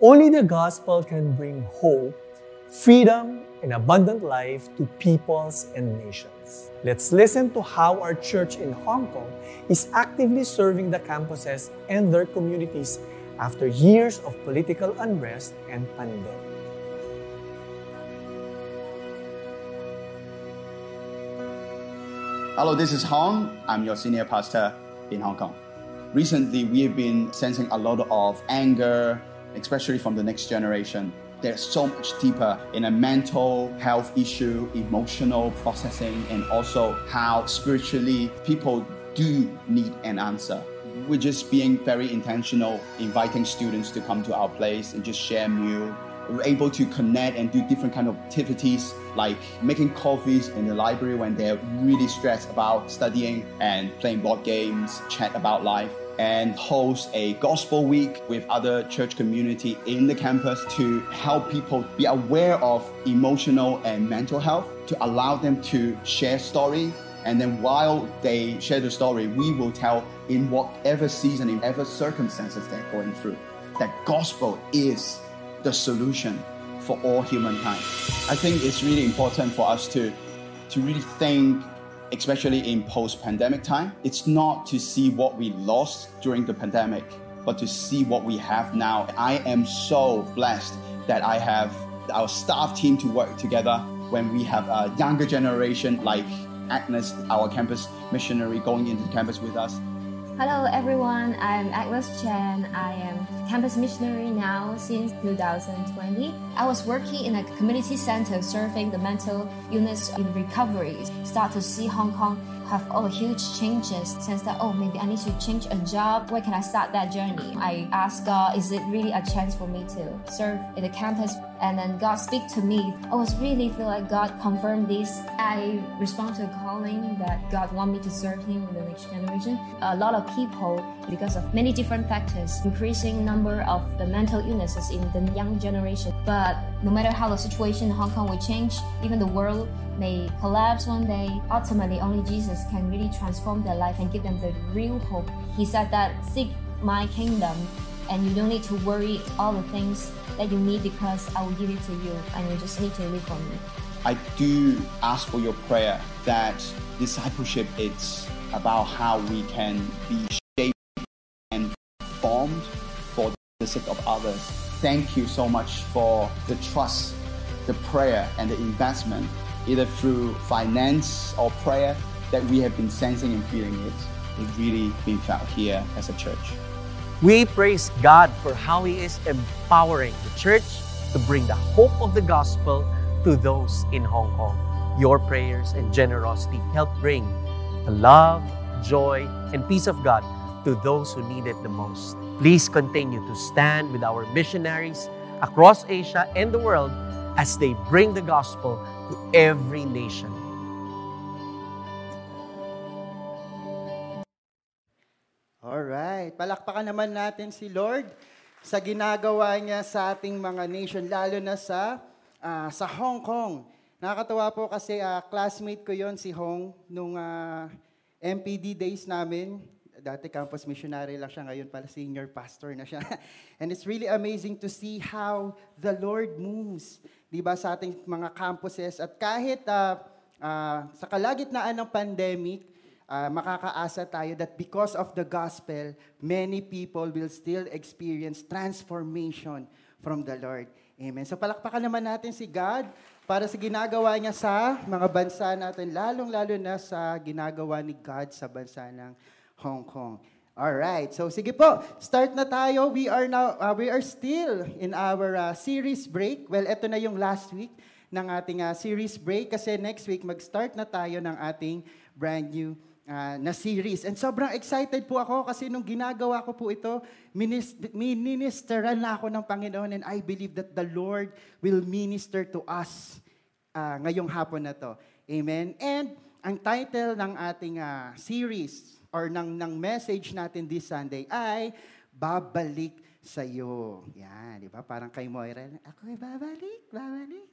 Only the gospel can bring hope, freedom, and abundant life to peoples and nations. Let's listen to how our church in Hong Kong is actively serving the campuses and their communities after years of political unrest and pandemic. Hello, this is Hong. I'm your senior pastor in Hong Kong. Recently, we have been sensing a lot of anger, especially from the next generation. There's so much deeper in a mental health issue, emotional processing, and also how spiritually people do need an answer. We're just being very intentional, inviting students to come to our place and just share meal. We're able to connect and do different kind of activities like making coffees in the library when they're really stressed about studying and playing board games, chat about life and host a gospel week with other church community in the campus to help people be aware of emotional and mental health to allow them to share story. And then while they share the story we will tell in whatever season in whatever circumstances they're going through that gospel is the solution for all humankind. I think it's really important for us to to really think especially in post-pandemic time. It's not to see what we lost during the pandemic but to see what we have now. I am so blessed that i have our staff team to work together when we have a younger generation like agnes our campus missionary going into the campus with us Hello everyone, I'm Agnes Chen. I am campus missionary now since 2020. I was working in a community center serving the mental illness in recovery. Start to see Hong Kong have all huge changes since that oh maybe I need to change a job. Where can I start that journey? I asked God, uh, is it really a chance for me to serve in the campus? And then God speak to me. I was really feel like God confirmed this. I respond to a calling that God want me to serve Him in the next generation. A lot of people, because of many different factors, increasing number of the mental illnesses in the young generation. But no matter how the situation in Hong Kong will change, even the world may collapse one day, ultimately only Jesus can really transform their life and give them the real hope. He said that seek my kingdom and you don't need to worry all the things that you need because I will give it to you and you just need to live for me. I do ask for your prayer that discipleship is about how we can be shaped and formed for the sake of others. Thank you so much for the trust, the prayer, and the investment, either through finance or prayer, that we have been sensing and feeling it. It's really been felt here as a church. We praise God for how He is empowering the church to bring the hope of the gospel to those in Hong Kong. Your prayers and generosity help bring the love, joy, and peace of God to those who need it the most. Please continue to stand with our missionaries across Asia and the world as they bring the gospel to every nation. Alright, palakpakan naman natin si Lord sa ginagawa niya sa ating mga nation, lalo na sa ah, sa Hong Kong. Nakakatawa po kasi ah, classmate ko yon si Hong nung ah, MPD days namin. Dati campus missionary lang siya, ngayon pala senior pastor na siya. And it's really amazing to see how the Lord moves, 'di ba, sa ating mga campuses at kahit ah, ah, sa kalagitnaan ng pandemic, ah, makakaasa tayo that because of the gospel, many people will still experience transformation from the Lord. Amen. So palakpakan naman natin si God para sa ginagawa niya sa mga bansa natin, lalong-lalo na sa ginagawa ni God sa bansa ng Hong Kong. All right. So sige po, start na tayo. We are now uh, we are still in our uh, series break. Well, ito na yung last week ng ating uh, series break kasi next week mag-start na tayo ng ating brand new uh, na series. And sobrang excited po ako kasi nung ginagawa ko po ito, minis- ministeran na ako ng Panginoon and I believe that the Lord will minister to us uh, ngayong hapon na to. Amen. And ang title ng ating uh, series or ng, ng message natin this Sunday ay Babalik sa iyo. Yan, di ba? Parang kay Moira, ako ay babalik, babalik.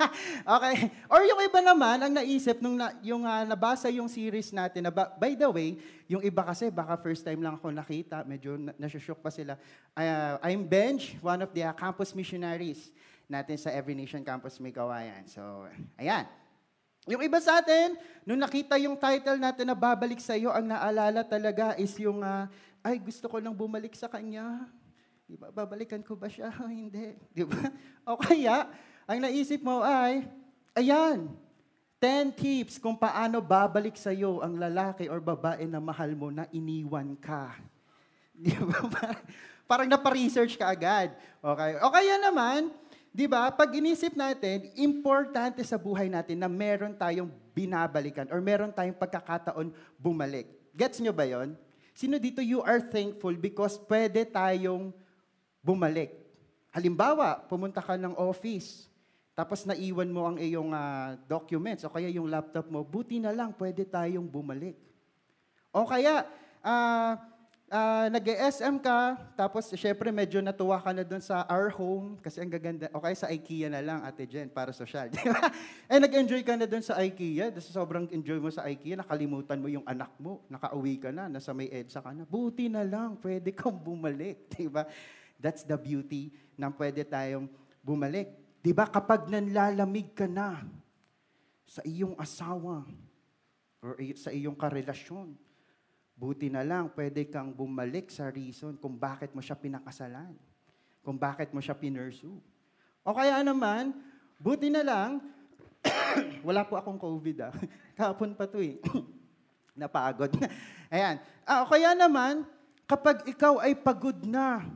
okay. Or yung iba naman, ang naisip, nung na, yung uh, nabasa yung series natin, na, by the way, yung iba kasi, baka first time lang ako nakita, medyo na, nasushook pa sila. Uh, I'm Benj, one of the uh, campus missionaries natin sa Every Nation Campus Migawayan. So, ayan. Yung iba sa atin, nung nakita yung title natin na babalik sa iyo, ang naalala talaga is yung, uh, ay gusto ko lang bumalik sa Kanya. Di ba? Babalikan ko ba siya? Hindi. Di ba? O kaya, ang naisip mo ay, ayan, 10 tips kung paano babalik sa iyo ang lalaki or babae na mahal mo na iniwan ka. Di ba? Parang napa-research ka agad. Okay. O kaya naman, di ba, pag inisip natin, importante sa buhay natin na meron tayong binabalikan or meron tayong pagkakataon bumalik. Gets nyo ba yon? Sino dito you are thankful because pwede tayong bumalik. Halimbawa, pumunta ka ng office, tapos naiwan mo ang iyong uh, documents o kaya yung laptop mo, buti na lang, pwede tayong bumalik. O kaya, uh, uh, nag-SM ka, tapos syempre medyo natuwa ka na doon sa our home, kasi ang gaganda, o kaya sa IKEA na lang, Ate Jen, para social. eh, nag-enjoy ka na doon sa IKEA, tapos sobrang enjoy mo sa IKEA, nakalimutan mo yung anak mo, nakauwi ka na, nasa may EDSA ka na, buti na lang, pwede kang bumalik, di ba? That's the beauty na pwede tayong bumalik. Di ba kapag nanlalamig ka na sa iyong asawa or sa iyong karelasyon, buti na lang pwede kang bumalik sa reason kung bakit mo siya pinakasalan, kung bakit mo siya pinursu. O kaya naman, buti na lang, wala po akong COVID ah. Kahapon pa to eh. Napagod. Ayan. Ah, kaya naman, kapag ikaw ay pagod na,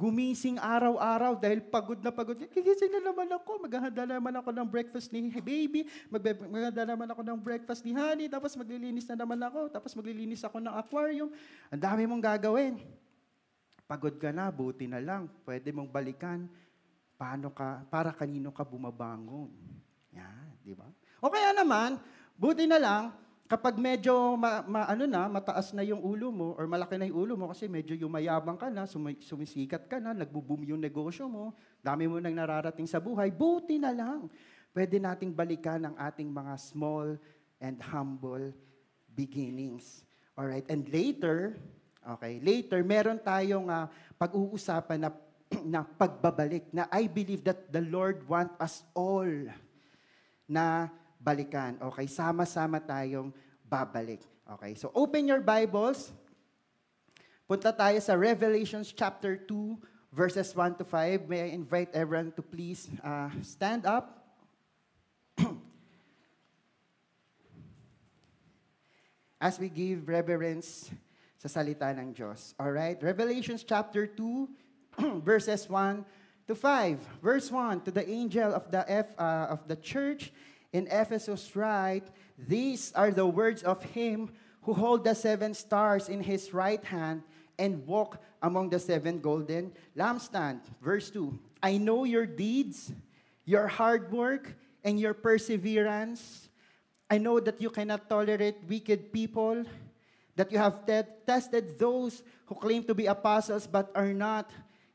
Gumising araw-araw dahil pagod na pagod. Gigising na naman ako. Maghahanda naman ako ng breakfast ni baby. Maghahanda naman ako ng breakfast ni honey. Tapos maglilinis na naman ako. Tapos maglilinis ako ng aquarium. Ang dami mong gagawin. Pagod ka na, buti na lang. Pwede mong balikan paano ka, para kanino ka bumabangon. Yan, di ba? O kaya naman, buti na lang, kapag medyo ma, ma, ano na, mataas na yung ulo mo or malaki na yung ulo mo kasi medyo yumayabang ka na, sumi, sumisikat ka na, nagbo-boom yung negosyo mo, dami mo nang nararating sa buhay, buti na lang. Pwede nating balikan ang ating mga small and humble beginnings. All right, and later, okay, later meron tayong uh, pag-uusapan na na pagbabalik na I believe that the Lord want us all na balikan. Okay, sama-sama tayong babalik. Okay, so open your Bibles. Punta tayo sa Revelations chapter 2, verses 1 to 5. May I invite everyone to please uh, stand up. As we give reverence sa salita ng Diyos. All right? Revelations chapter 2, verses 1 to 5. Verse 1, to the angel of the F, uh, of the church in Ephesus write, These are the words of him who hold the seven stars in his right hand and walk among the seven golden lampstands. Verse 2 I know your deeds, your hard work, and your perseverance. I know that you cannot tolerate wicked people, that you have te- tested those who claim to be apostles but are not,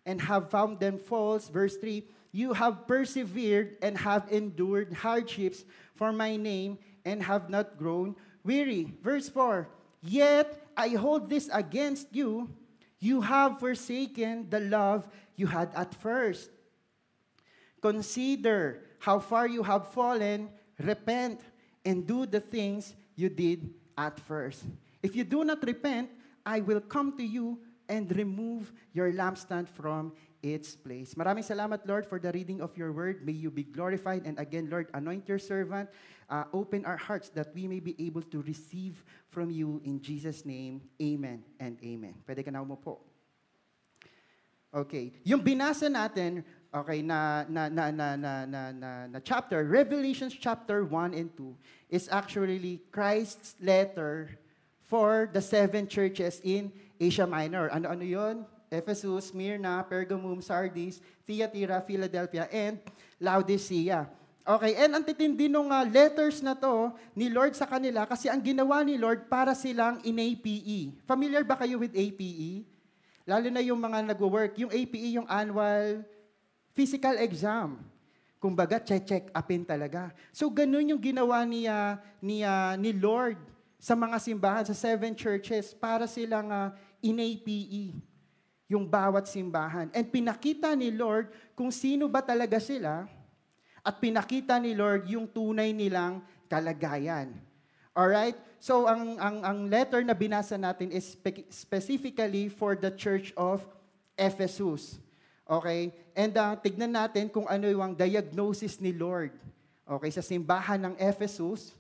and have found them false. Verse 3 you have persevered and have endured hardships for my name and have not grown weary. Verse 4 Yet I hold this against you. You have forsaken the love you had at first. Consider how far you have fallen, repent, and do the things you did at first. If you do not repent, I will come to you and remove your lampstand from its place. Maraming salamat, Lord, for the reading of your word. May you be glorified. And again, Lord, anoint your servant. Uh, open our hearts that we may be able to receive from you in Jesus' name. Amen and amen. Pwede ka na po. Okay. Yung binasa natin, okay, na, na, na, na, na, na, na, na chapter, Revelations chapter 1 and 2, is actually Christ's letter for the seven churches in Asia Minor. Ano-ano yon? Ephesus, Smyrna, Pergamum, Sardis, Thyatira, Philadelphia, and Laodicea. Okay, and ang titindi nung uh, letters na to ni Lord sa kanila kasi ang ginawa ni Lord para silang in APE. Familiar ba kayo with APE? Lalo na yung mga nag-work, yung APE, yung annual physical exam. Kumbaga, check-check upin talaga. So, ganun yung ginawa ni, uh, ni, uh, ni Lord sa mga simbahan, sa seven churches, para silang uh, in-APE yung bawat simbahan. And pinakita ni Lord kung sino ba talaga sila at pinakita ni Lord yung tunay nilang kalagayan. Alright? So, ang, ang, ang letter na binasa natin is spe- specifically for the church of Ephesus. Okay? And uh, tignan natin kung ano yung diagnosis ni Lord. Okay, sa simbahan ng Ephesus.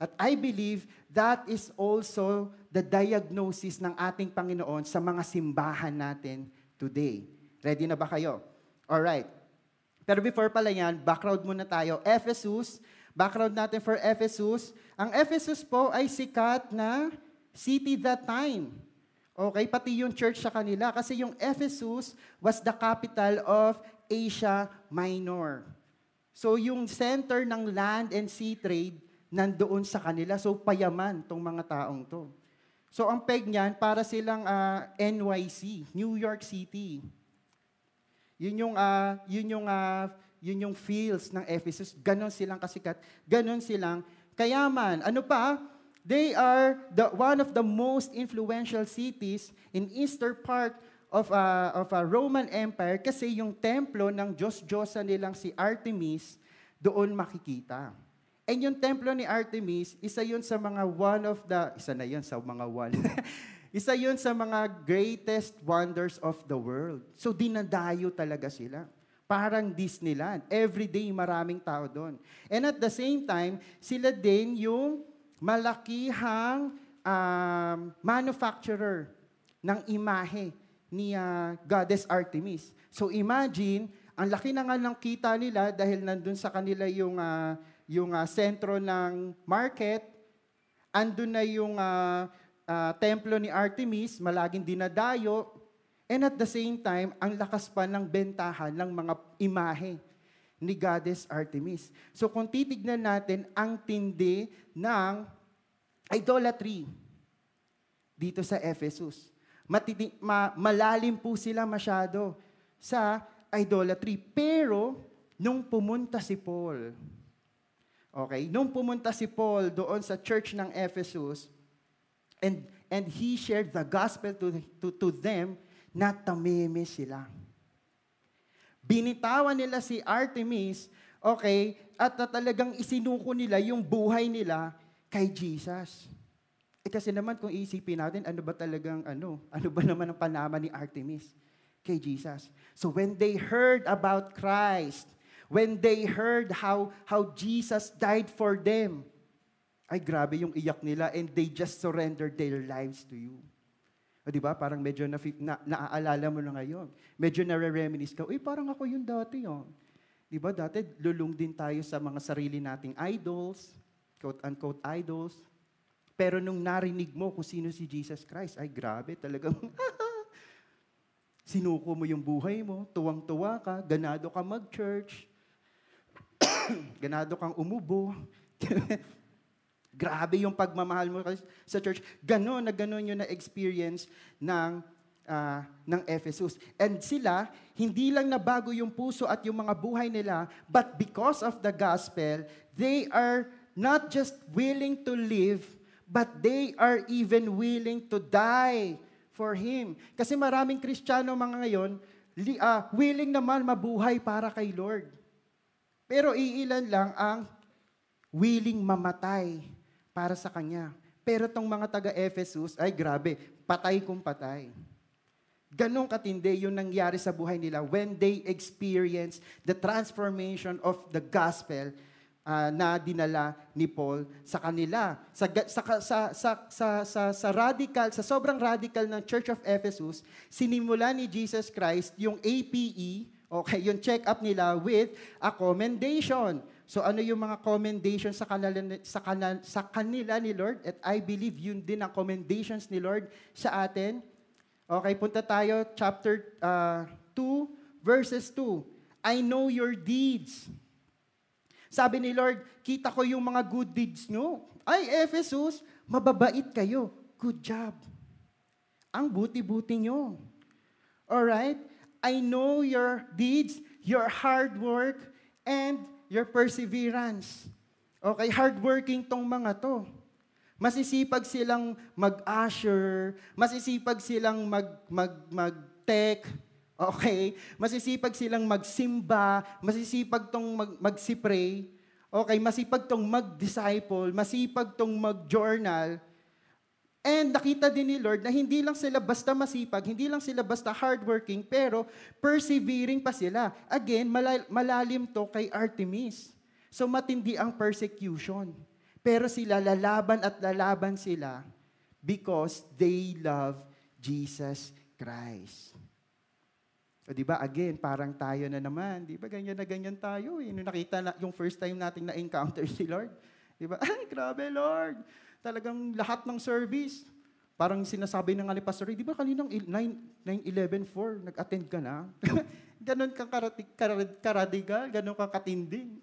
At I believe that is also the diagnosis ng ating Panginoon sa mga simbahan natin today. Ready na ba kayo? Alright. Pero before pala yan, background muna tayo. Ephesus, background natin for Ephesus. Ang Ephesus po ay sikat na city that time. Okay, pati yung church sa kanila. Kasi yung Ephesus was the capital of Asia Minor. So yung center ng land and sea trade nandoon sa kanila. So payaman tong mga taong to. So ang peg niyan, para silang uh, ah, NYC, New York City. Yun yung, uh, yun yung, uh, yun yung feels ng Ephesus. Ganon silang kasikat. Ganon silang kayaman. Ano pa? They are the, one of the most influential cities in eastern part of a, of a Roman Empire kasi yung templo ng Diyos-Diyosa nilang si Artemis doon makikita. And yung templo ni Artemis, isa yun sa mga one of the, isa na yun sa mga one, isa yun sa mga greatest wonders of the world. So dinadayo talaga sila. Parang Disneyland. Every day maraming tao doon. And at the same time, sila din yung malakihang um, manufacturer ng imahe ni uh, Goddess Artemis. So imagine, ang laki na nga ng kita nila dahil nandun sa kanila yung, uh, yung uh, sentro ng market, andun na yung uh, uh, templo ni Artemis, malaging dinadayo, and at the same time, ang lakas pa ng bentahan ng mga imahe ni Goddess Artemis. So kung titignan natin ang tindi ng idolatry dito sa Ephesus. Matiti- ma- malalim po sila masyado sa idolatry. Pero, nung pumunta si Paul, okay, nung pumunta si Paul doon sa church ng Ephesus, and, and he shared the gospel to, to, to them, natameme sila. Binitawan nila si Artemis, okay, at talagang isinuko nila yung buhay nila kay Jesus. Eh kasi naman kung isipin natin, ano ba talagang ano, ano ba naman ang panama ni Artemis kay Jesus? So when they heard about Christ, when they heard how how Jesus died for them, ay grabe yung iyak nila and they just surrendered their lives to you. O di ba? Parang medyo na, na, naaalala mo na ngayon. Medyo na-reminisce ka, uy, parang ako yung dati. Oh. Di ba? Dati lulong din tayo sa mga sarili nating idols, quote-unquote idols. Pero nung narinig mo kung sino si Jesus Christ, ay grabe, talagang sinuko mo yung buhay mo, tuwang-tuwa ka, ganado ka mag-church, ganado kang umubo. Grabe yung pagmamahal mo sa church. Ganon na ganon yung na-experience ng, uh, ng Ephesus. And sila, hindi lang nabago yung puso at yung mga buhay nila, but because of the gospel, they are not just willing to live, but they are even willing to die for Him. Kasi maraming Kristiyano mga ngayon, uh, willing naman mabuhay para kay Lord. Pero iilan lang ang willing mamatay para sa Kanya. Pero tong mga taga-Ephesus, ay grabe, patay kung patay. Ganong katindi yung nangyari sa buhay nila when they experience the transformation of the gospel uh, na dinala ni Paul sa kanila. Sa, sa, sa, sa, sa, sa, sa radical, sa sobrang radical ng Church of Ephesus, sinimula ni Jesus Christ yung APE, okay, yung check-up nila with a commendation. So ano yung mga commendations sa kanila, sa, kanila, sa kanila ni Lord? At I believe yun din ang commendations ni Lord sa atin. Okay, punta tayo chapter uh, 2, verses 2. I know your deeds. Sabi ni Lord, kita ko yung mga good deeds nyo. Ay, Ephesus, mababait kayo. Good job. Ang buti-buti nyo. Alright? I know your deeds, your hard work, and your perseverance. Okay, hardworking tong mga to. Masisipag silang mag-usher, masisipag silang mag, mag, mag-tech, okay? Masisipag silang magsimba, masisipag tong mag, magsipray, okay? Masipag tong mag-disciple, masipag tong mag-journal, And nakita din ni Lord na hindi lang sila basta masipag, hindi lang sila basta hardworking, pero persevering pa sila. Again, malal- malalim to kay Artemis. So matindi ang persecution. Pero sila lalaban at lalaban sila because they love Jesus Christ. O di ba again, parang tayo na naman, di ba ganyan na ganyan tayo eh. Nakita na, yung first time nating na-encounter si Lord, di ba? Ay, grabe Lord. Talagang lahat ng service, parang sinasabi ng ali pastor, di ba kaninang 9-11-4, nag-attend ka na? ganon ka karati, karadigal, ganon ka katinding.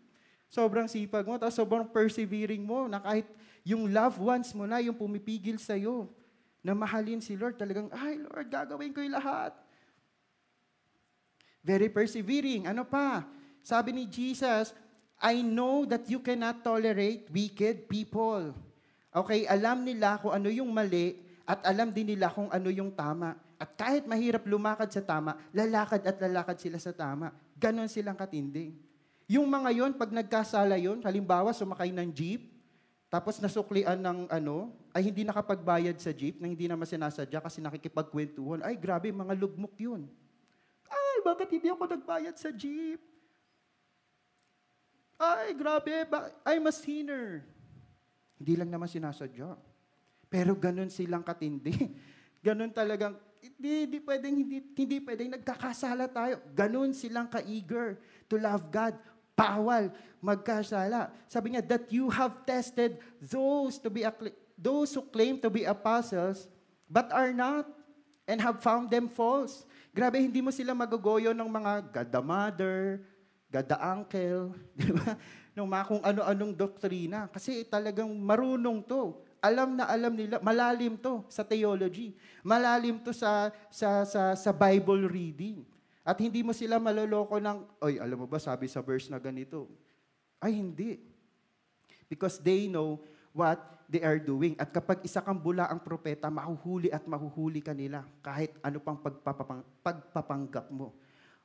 Sobrang sipag mo, tapos sobrang persevering mo, na kahit yung loved ones mo na, yung pumipigil sa'yo, na mahalin si Lord, talagang, ay Lord, gagawin ko yung lahat. Very persevering. Ano pa? Sabi ni Jesus, I know that you cannot tolerate wicked people. Okay, alam nila kung ano yung mali at alam din nila kung ano yung tama. At kahit mahirap lumakad sa tama, lalakad at lalakad sila sa tama. Ganon silang katinding. Yung mga yon pag nagkasala yon, halimbawa sumakay ng jeep, tapos nasuklian ng ano, ay hindi nakapagbayad sa jeep, na hindi naman sinasadya kasi nakikipagkwentuhan, ay grabe, mga lugmok yun. Ay, bakit hindi ako nagbayad sa jeep? Ay, grabe, ba- I'm a sinner. Hindi lang naman sinasadya. Pero ganun silang katindi. ganun talagang, hindi, hindi pwedeng, hindi, hindi pwedeng nagkakasala tayo. Ganun silang ka-eager to love God. Bawal magkasala. Sabi niya, that you have tested those to be those who claim to be apostles, but are not, and have found them false. Grabe, hindi mo sila magugoyo ng mga God the Mother, God the Uncle, di ba? Ng mga kung ano-anong doktrina. Kasi talagang marunong to. Alam na alam nila, malalim to sa theology. Malalim to sa, sa, sa, sa Bible reading. At hindi mo sila maloloko ng, oy, alam mo ba, sabi sa verse na ganito. Ay, hindi. Because they know what they are doing. At kapag isa kang bula ang propeta, mahuhuli at mahuhuli ka nila kahit ano pang pagpapang, pagpapanggap mo.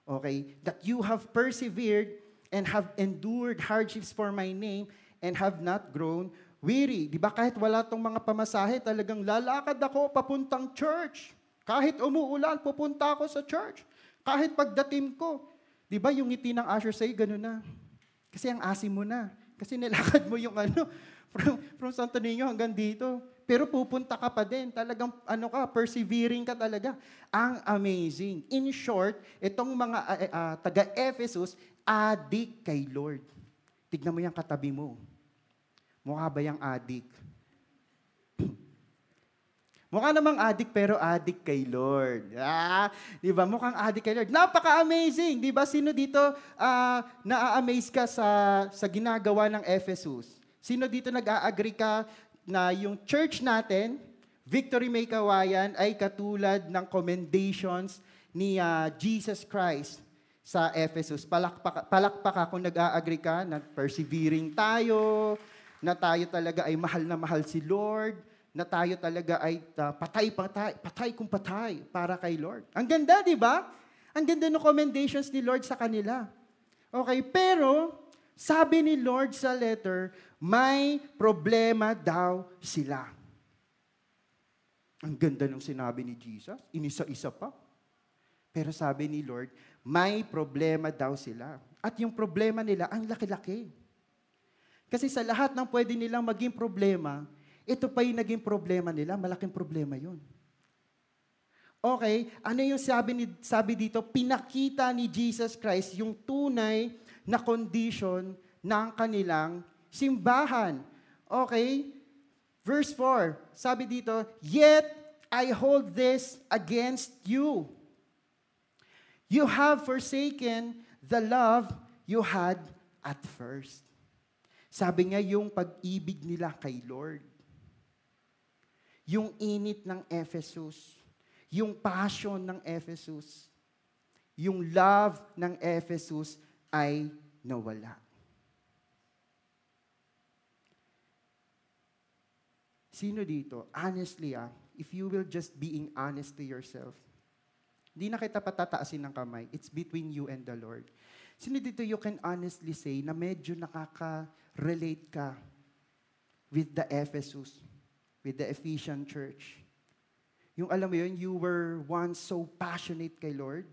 Okay? That you have persevered and have endured hardships for my name and have not grown weary. Di ba kahit wala tong mga pamasahe, talagang lalakad ako papuntang church. Kahit umuulan, pupunta ako sa church. Kahit pagdating ko. Di ba yung ngiti ng usher sa'yo, gano'n na. Kasi ang asim mo na. Kasi nilakad mo yung ano, from, from Santo Niño hanggang dito. Pero pupunta ka pa din. Talagang ano ka, persevering ka talaga. Ang amazing. In short, itong mga uh, uh, taga-Ephesus, adik kay Lord. Tignan mo yung katabi mo. Mukha ba yung adik? Mukha namang adik pero adik kay Lord. Ah, 'di ba? Mukhang adik kay Lord. Napaka-amazing, 'di ba? Sino dito uh, na-amaze ka sa sa ginagawa ng Ephesus? Sino dito nag-a-agree ka na yung church natin, Victory May Kawayan ay katulad ng commendations ni uh, Jesus Christ sa Ephesus. Palakpak, palakpak ako nag-a-agree ka na persevering tayo, na tayo talaga ay mahal na mahal si Lord, na tayo talaga ay uh, patay, patay, patay kung patay para kay Lord. Ang ganda, di ba? Ang ganda ng commendations ni Lord sa kanila. Okay, pero sabi ni Lord sa letter, may problema daw sila. Ang ganda ng sinabi ni Jesus, inisa-isa pa. Pero sabi ni Lord, may problema daw sila. At yung problema nila, ang laki-laki. Kasi sa lahat ng pwede nilang maging problema, ito pa yung naging problema nila, malaking problema yun. Okay, ano yung sabi, ni, sabi dito? Pinakita ni Jesus Christ yung tunay na condition ng kanilang simbahan. Okay? Verse 4, sabi dito, Yet I hold this against you You have forsaken the love you had at first. Sabi nga yung pag-ibig nila kay Lord. Yung init ng Ephesus. Yung passion ng Ephesus. yung love ng Ephesus ay nawala. Sino dito? Honestly, ah, if you will just being honest to yourself, hindi na kita patataasin ng kamay. It's between you and the Lord. Sino dito you can honestly say na medyo nakaka-relate ka with the Ephesus, with the Ephesian church? Yung alam mo yun, you were once so passionate kay Lord.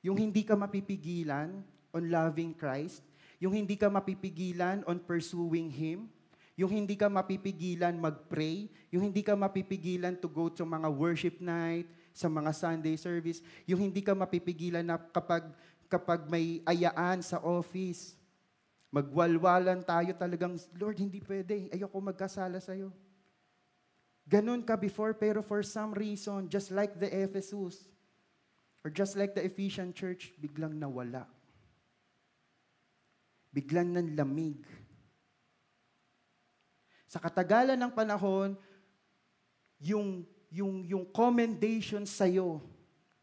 Yung hindi ka mapipigilan on loving Christ. Yung hindi ka mapipigilan on pursuing Him yung hindi ka mapipigilan mag-pray, yung hindi ka mapipigilan to go to mga worship night, sa mga Sunday service, yung hindi ka mapipigilan na kapag, kapag may ayaan sa office, magwalwalan tayo talagang, Lord, hindi pwede, ayoko magkasala sa'yo. Ganun ka before, pero for some reason, just like the Ephesus, or just like the Ephesian church, biglang nawala. Biglang nanlamig sa katagalan ng panahon, yung, yung, yung commendation sa'yo,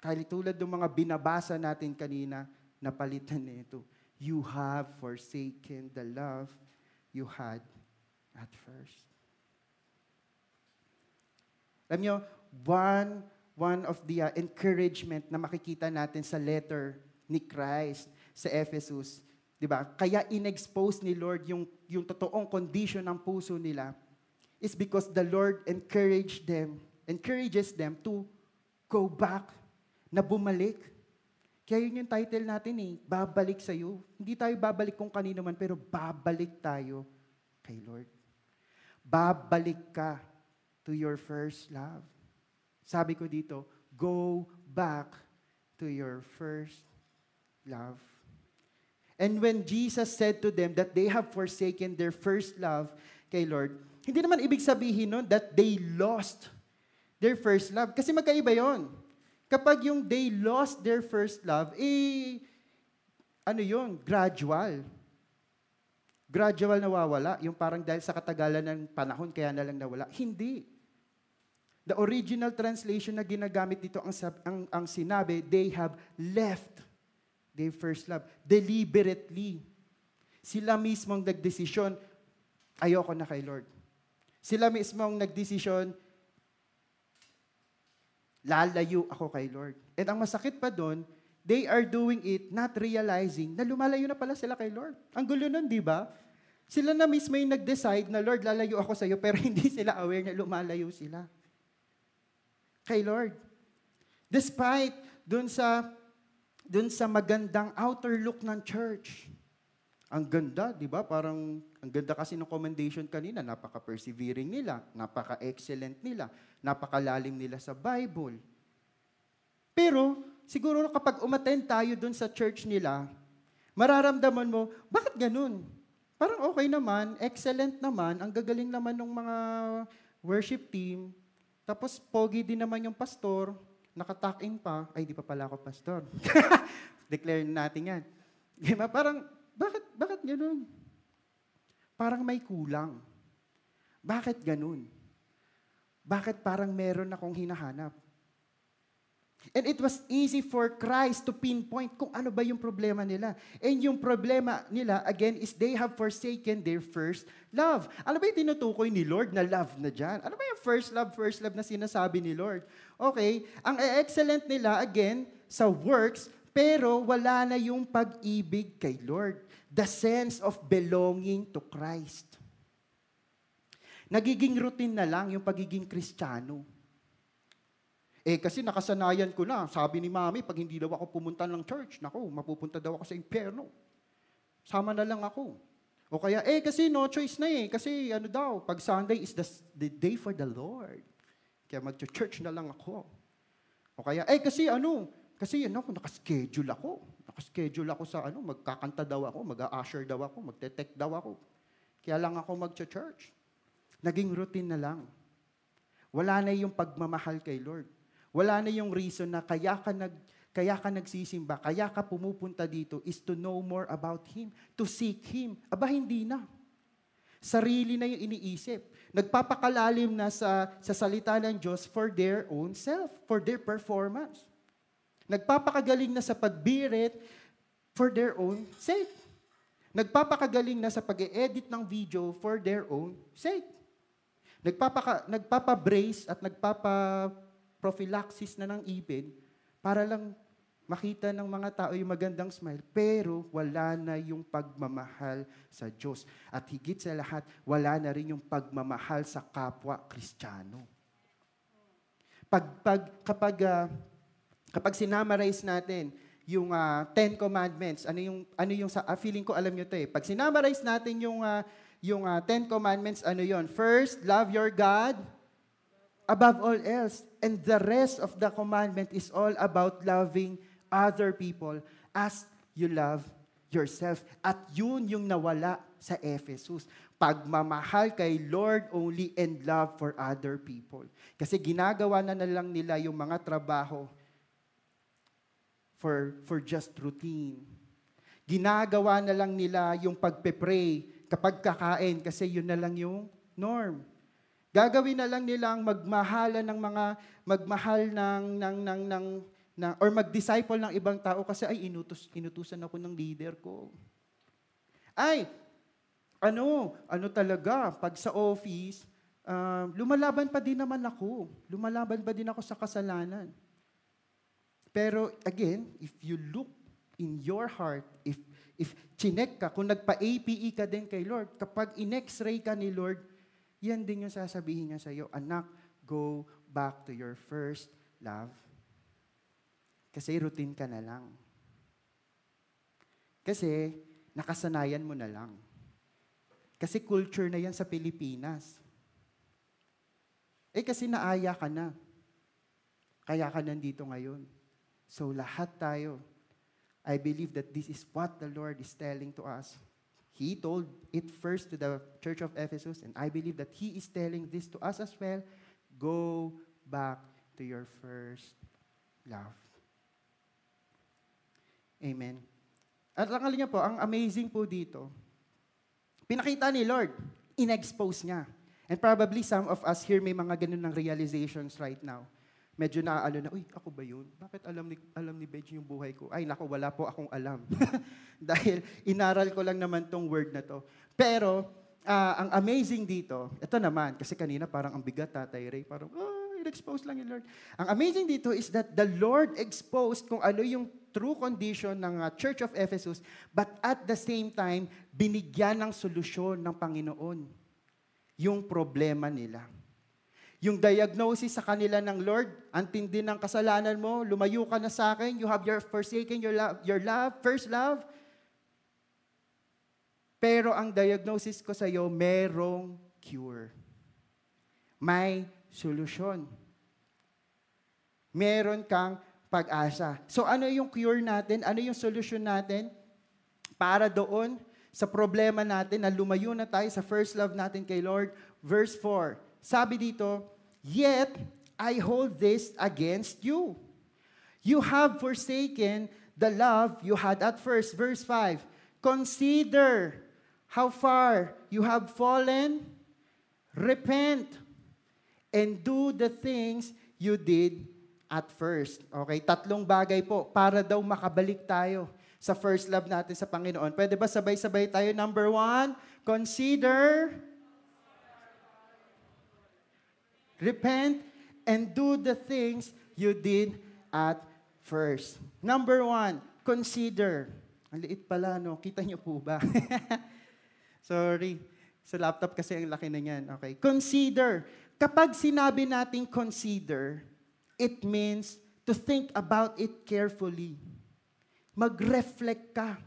kahit tulad ng mga binabasa natin kanina, napalitan nito. You have forsaken the love you had at first. Alam nyo, one, one of the uh, encouragement na makikita natin sa letter ni Christ sa Ephesus 'Di ba? Kaya inexpose ni Lord yung yung totoong condition ng puso nila is because the Lord encouraged them, encourages them to go back, na bumalik. Kaya yun yung title natin eh, babalik sa iyo. Hindi tayo babalik kung kanino man, pero babalik tayo kay Lord. Babalik ka to your first love. Sabi ko dito, go back to your first love. And when Jesus said to them that they have forsaken their first love kay Lord, hindi naman ibig sabihin nun that they lost their first love. Kasi magkaiba yon. Kapag yung they lost their first love, eh, ano yon Gradual. Gradual nawawala. Yung parang dahil sa katagalan ng panahon, kaya na lang nawala. Hindi. The original translation na ginagamit dito ang, ang, ang sinabi, they have left their first love. Deliberately. Sila mismo ang nagdesisyon, ayoko na kay Lord. Sila mismo ang nagdesisyon, lalayo ako kay Lord. And ang masakit pa doon, they are doing it not realizing na lumalayo na pala sila kay Lord. Ang gulo nun, di ba? Sila na mismo yung nag-decide na, Lord, lalayo ako sa iyo, pero hindi sila aware na lumalayo sila. Kay Lord. Despite dun sa dun sa magandang outer look ng church. Ang ganda, di ba? Parang, ang ganda kasi ng commendation kanina, napaka-persevering nila, napaka-excellent nila, napakalalim nila sa Bible. Pero, siguro kapag umattend tayo dun sa church nila, mararamdaman mo, bakit ganun? Parang okay naman, excellent naman, ang gagaling naman ng mga worship team, tapos pogi din naman yung pastor, nakatuck-in pa, ay di pa pala ako pastor. Declare natin yan. Diba? Parang, bakit, bakit ganun? Parang may kulang. Bakit ganun? Bakit parang meron akong hinahanap? And it was easy for Christ to pinpoint kung ano ba yung problema nila. And yung problema nila, again, is they have forsaken their first love. Ano ba yung tinutukoy ni Lord na love na dyan? Ano ba yung first love, first love na sinasabi ni Lord? Okay, ang excellent nila, again, sa works, pero wala na yung pag-ibig kay Lord. The sense of belonging to Christ. Nagiging routine na lang yung pagiging kristyano. Eh kasi nakasanayan ko na, sabi ni mami, pag hindi daw ako pumunta ng church, nako, mapupunta daw ako sa impyerno. Sama na lang ako. O kaya, eh kasi no choice na eh, kasi ano daw, pag Sunday is the, the day for the Lord. Kaya mag-church na lang ako. O kaya, eh kasi ano, kasi ano, nakaschedule ako. Nakaschedule ako sa ano, magkakanta daw ako, mag-a-usher daw ako, magte-tech daw ako. Kaya lang ako mag-church. Naging routine na lang. Wala na yung pagmamahal kay Lord. Wala na yung reason na kaya ka nag kaya ka nagsisimba, kaya ka pumupunta dito is to know more about Him, to seek Him. Aba, hindi na. Sarili na yung iniisip. Nagpapakalalim na sa, sa salita ng Diyos for their own self, for their performance. Nagpapakagaling na sa pagbirit for their own sake. Nagpapakagaling na sa pag-edit ng video for their own sake. Nagpapaka, nagpapabrace at nagpapa-prophylaxis na ng ipin para lang makita ng mga tao yung magandang smile, pero wala na yung pagmamahal sa Diyos. At higit sa lahat, wala na rin yung pagmamahal sa kapwa Kristiyano. Pag, pag, kapag, uh, kapag sinamarize natin yung uh, Ten Commandments, ano yung, ano yung sa, uh, feeling ko alam nyo to eh. Pag sinamarize natin yung, uh, yung uh, Ten Commandments, ano yon First, love your God above all else. And the rest of the commandment is all about loving other people as you love yourself. At yun yung nawala sa Ephesus. Pagmamahal kay Lord only and love for other people. Kasi ginagawa na na lang nila yung mga trabaho for, for just routine. Ginagawa na lang nila yung pagpe-pray kapag kakain kasi yun na lang yung norm. Gagawin na lang nilang magmahala ng mga magmahal ng ng ng ng na, or mag-disciple ng ibang tao kasi ay inutos, inutusan ako ng leader ko. Ay, ano, ano talaga, pag sa office, uh, lumalaban pa din naman ako. Lumalaban pa din ako sa kasalanan. Pero again, if you look in your heart, if if chinek ka, kung nagpa-APE ka din kay Lord, kapag in-x-ray ka ni Lord, yan din yung sasabihin niya sa iyo, anak, go back to your first love. Kasi routine ka na lang. Kasi nakasanayan mo na lang. Kasi culture na yan sa Pilipinas. Eh kasi naaya ka na. Kaya ka nandito ngayon. So lahat tayo, I believe that this is what the Lord is telling to us. He told it first to the church of Ephesus, and I believe that He is telling this to us as well. Go back to your first love. Amen. At ang niya po, ang amazing po dito, pinakita ni Lord, in-expose niya. And probably some of us here may mga ganun ng realizations right now. Medyo naaalo na, uy, ako ba yun? Bakit alam ni, alam ni Benji yung buhay ko? Ay, nako, wala po akong alam. Dahil inaral ko lang naman tong word na to. Pero, uh, ang amazing dito, ito naman, kasi kanina parang ang bigat, Tatay Ray, parang, oh, in-expose lang yung Lord. Ang amazing dito is that the Lord exposed kung ano yung true condition ng uh, Church of Ephesus, but at the same time, binigyan ng solusyon ng Panginoon yung problema nila. Yung diagnosis sa kanila ng Lord, ang tindi ng kasalanan mo, lumayo ka na sa akin, you have your forsaken your love, your love, first love. Pero ang diagnosis ko sa iyo, merong cure. May solusyon. Meron kang pag-asa. So ano yung cure natin? Ano yung solution natin para doon sa problema natin na lumayo na tayo sa first love natin kay Lord? Verse 4. Sabi dito, Yet I hold this against you. You have forsaken the love you had at first. Verse 5. Consider how far you have fallen. Repent and do the things you did at first. Okay, tatlong bagay po para daw makabalik tayo sa first love natin sa Panginoon. Pwede ba sabay-sabay tayo? Number one, consider, repent, and do the things you did at first. Number one, consider. Ang liit pala, no? Kita niyo po ba? Sorry. Sa laptop kasi ang laki na yan. Okay. Consider. Kapag sinabi nating consider, It means to think about it carefully. Mag-reflect ka.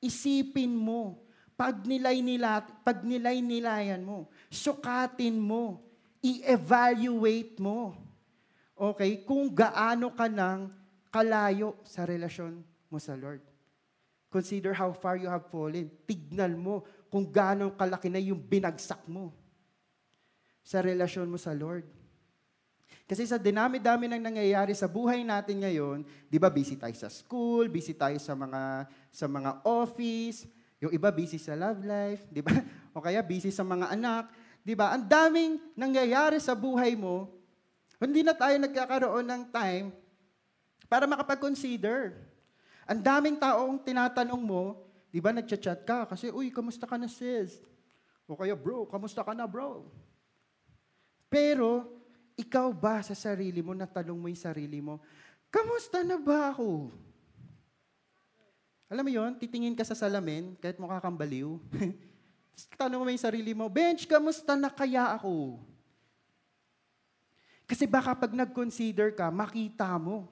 Isipin mo. Pag nilay nila, pag nilay nilayan mo, sukatin mo, i-evaluate mo. Okay? Kung gaano ka nang kalayo sa relasyon mo sa Lord. Consider how far you have fallen. Tignan mo kung gaano kalaki na yung binagsak mo sa relasyon mo sa Lord. Kasi sa dinami-dami ng nangyayari sa buhay natin ngayon, 'di ba busy tayo sa school, busy tayo sa mga sa mga office, yung iba busy sa love life, 'di ba? O kaya busy sa mga anak, 'di ba? Ang daming nangyayari sa buhay mo, hindi na tayo nagkakaroon ng time para makapag-consider. Ang daming taong tinatanong mo, di ba nagchat-chat ka kasi, uy, kamusta ka na sis? O kaya, bro, kamusta ka na bro? Pero, ikaw ba sa sarili mo, natanong mo yung sarili mo, kamusta na ba ako? Alam mo yon, titingin ka sa salamin, kahit mukha kang baliw. Tanong mo yung sarili mo, Bench, kamusta na kaya ako? Kasi baka pag nag-consider ka, makita mo.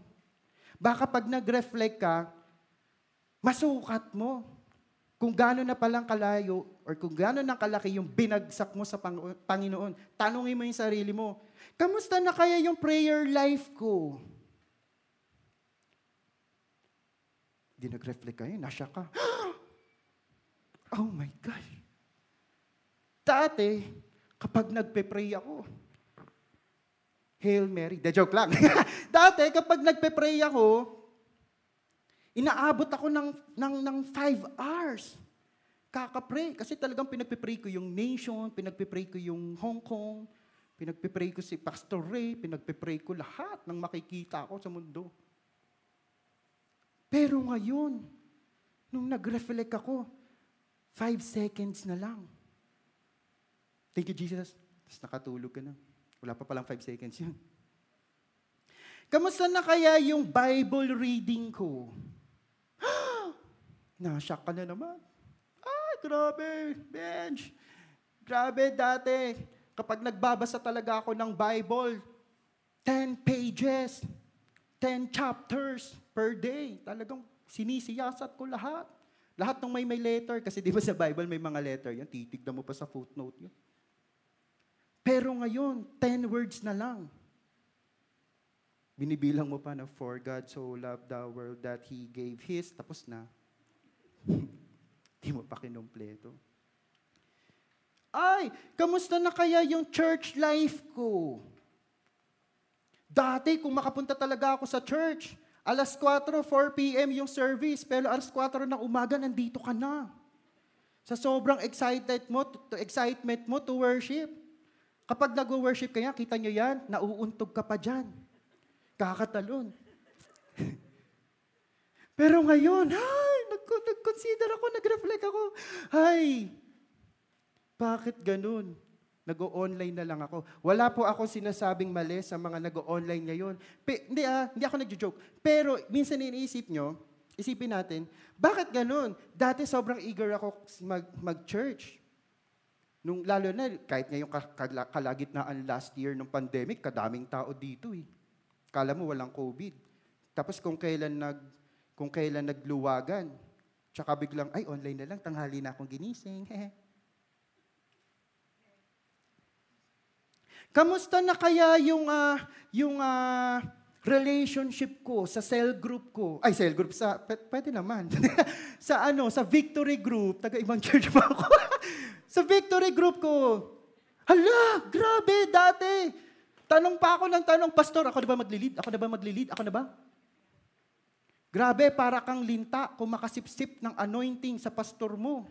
Baka pag nag-reflect ka, masukat mo kung gaano na palang kalayo or kung gaano na kalaki yung binagsak mo sa Pang- Panginoon. Tanungin mo yung sarili mo, kamusta na kaya yung prayer life ko? Di nag-reflect kayo, nasya ka. Oh my gosh. Dati, kapag nagpe-pray ako, Hail Mary. De joke lang. Dati, kapag nagpe-pray ako, inaabot ako ng, ng, ng five hours. Kakapray. Kasi talagang pinagpe-pray ko yung nation, pinagpe-pray ko yung Hong Kong, pinagpe-pray ko si Pastor Ray, pinagpe-pray ko lahat ng makikita ko sa mundo. Pero ngayon, nung nag-reflect ako, five seconds na lang. Thank you, Jesus. Tapos nakatulog ka na. Wala pa palang five seconds yun. Kamusta na kaya yung Bible reading ko? Nashock ka na naman. Ay, grabe, bench. Grabe dati. Kapag nagbabasa talaga ako ng Bible, 10 pages, 10 chapters per day. Talagang sinisiyasat ko lahat. Lahat ng may may letter, kasi di ba sa Bible may mga letter yan, titignan mo pa sa footnote yun. Pero ngayon, 10 words na lang. Binibilang mo pa na, For God so loved the world that He gave His, tapos na. Di mo pa kinumpleto. Ay, kamusta na kaya yung church life ko? Dati, kung makapunta talaga ako sa church, alas 4, 4 p.m. yung service, pero alas 4 ng umaga, nandito ka na. Sa sobrang excited mo, to, excitement mo to worship. Kapag nag-worship kaya, kita nyo yan, nauuntog ka pa dyan. Kakatalon. Pero ngayon, ay, nag- nag-consider ako, nag-reflect ako. Ay, bakit ganun? Nag-online na lang ako. Wala po ako sinasabing mali sa mga nag-online ngayon. Pe, hindi ah, hindi ako nagjo-joke. Pero minsan iniisip nyo, isipin natin, bakit ganun? Dati sobrang eager ako mag, mag-church. Nung, lalo na, kahit ngayong ka- kalagitnaan last year ng pandemic, kadaming tao dito eh. Kala mo walang COVID. Tapos kung kailan nag kung kailan nagluwagan, tsaka biglang, ay, online na lang, tanghali na akong ginising. Kamusta na kaya yung ah, yung ah, relationship ko sa cell group ko? Ay, cell group sa p- pwede naman. sa ano, sa victory group, taga ibang church pa ako. Sa victory group ko. Hala, grabe dati. Tanong pa ako ng tanong, pastor, ako na ba maglilid? Ako na ba maglilid? Ako na ba? Grabe, para kang linta kung makasipsip ng anointing sa pastor mo.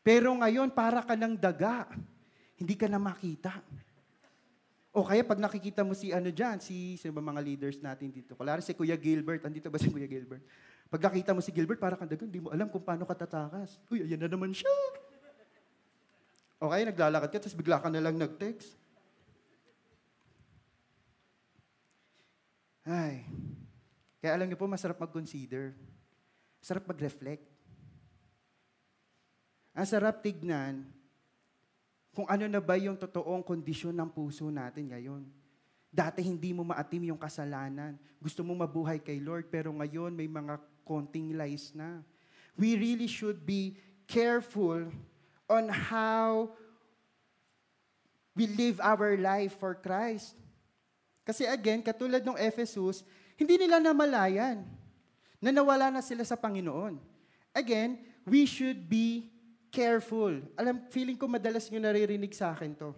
Pero ngayon, para ka ng daga. Hindi ka na makita. O kaya pag nakikita mo si ano dyan, si, sino ba mga leaders natin dito? Kulari si Kuya Gilbert. Andito ba si Kuya Gilbert? Pag nakita mo si Gilbert, para kang daga, hindi mo alam kung paano ka tatakas. Uy, ayan na naman siya. O kaya naglalakad ka, tapos bigla ka na lang nag-text. Ay. Kaya alam niyo po, masarap mag-consider. Sarap mag-reflect. Ang sarap tignan kung ano na ba yung totoong kondisyon ng puso natin ngayon. Dati hindi mo maatim yung kasalanan. Gusto mo mabuhay kay Lord, pero ngayon may mga konting lies na. We really should be careful on how we live our life for Christ. Kasi again, katulad ng Ephesus, hindi nila namalayan na nawala na sila sa Panginoon. Again, we should be careful. Alam, feeling ko madalas nyo naririnig sa akin to.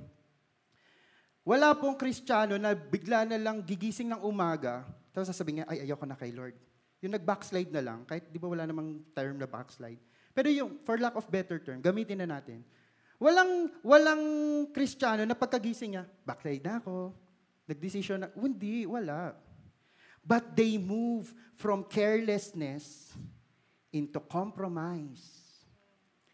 Wala pong kristyano na bigla na lang gigising ng umaga, tapos sasabihin niya, ay, ayoko na kay Lord. Yung nag-backslide na lang, kahit di ba wala namang term na backslide. Pero yung, for lack of better term, gamitin na natin. Walang, walang kristyano na pagkagising niya, backslide na ako, nagdesisyon na, hindi, wala. But they move from carelessness into compromise,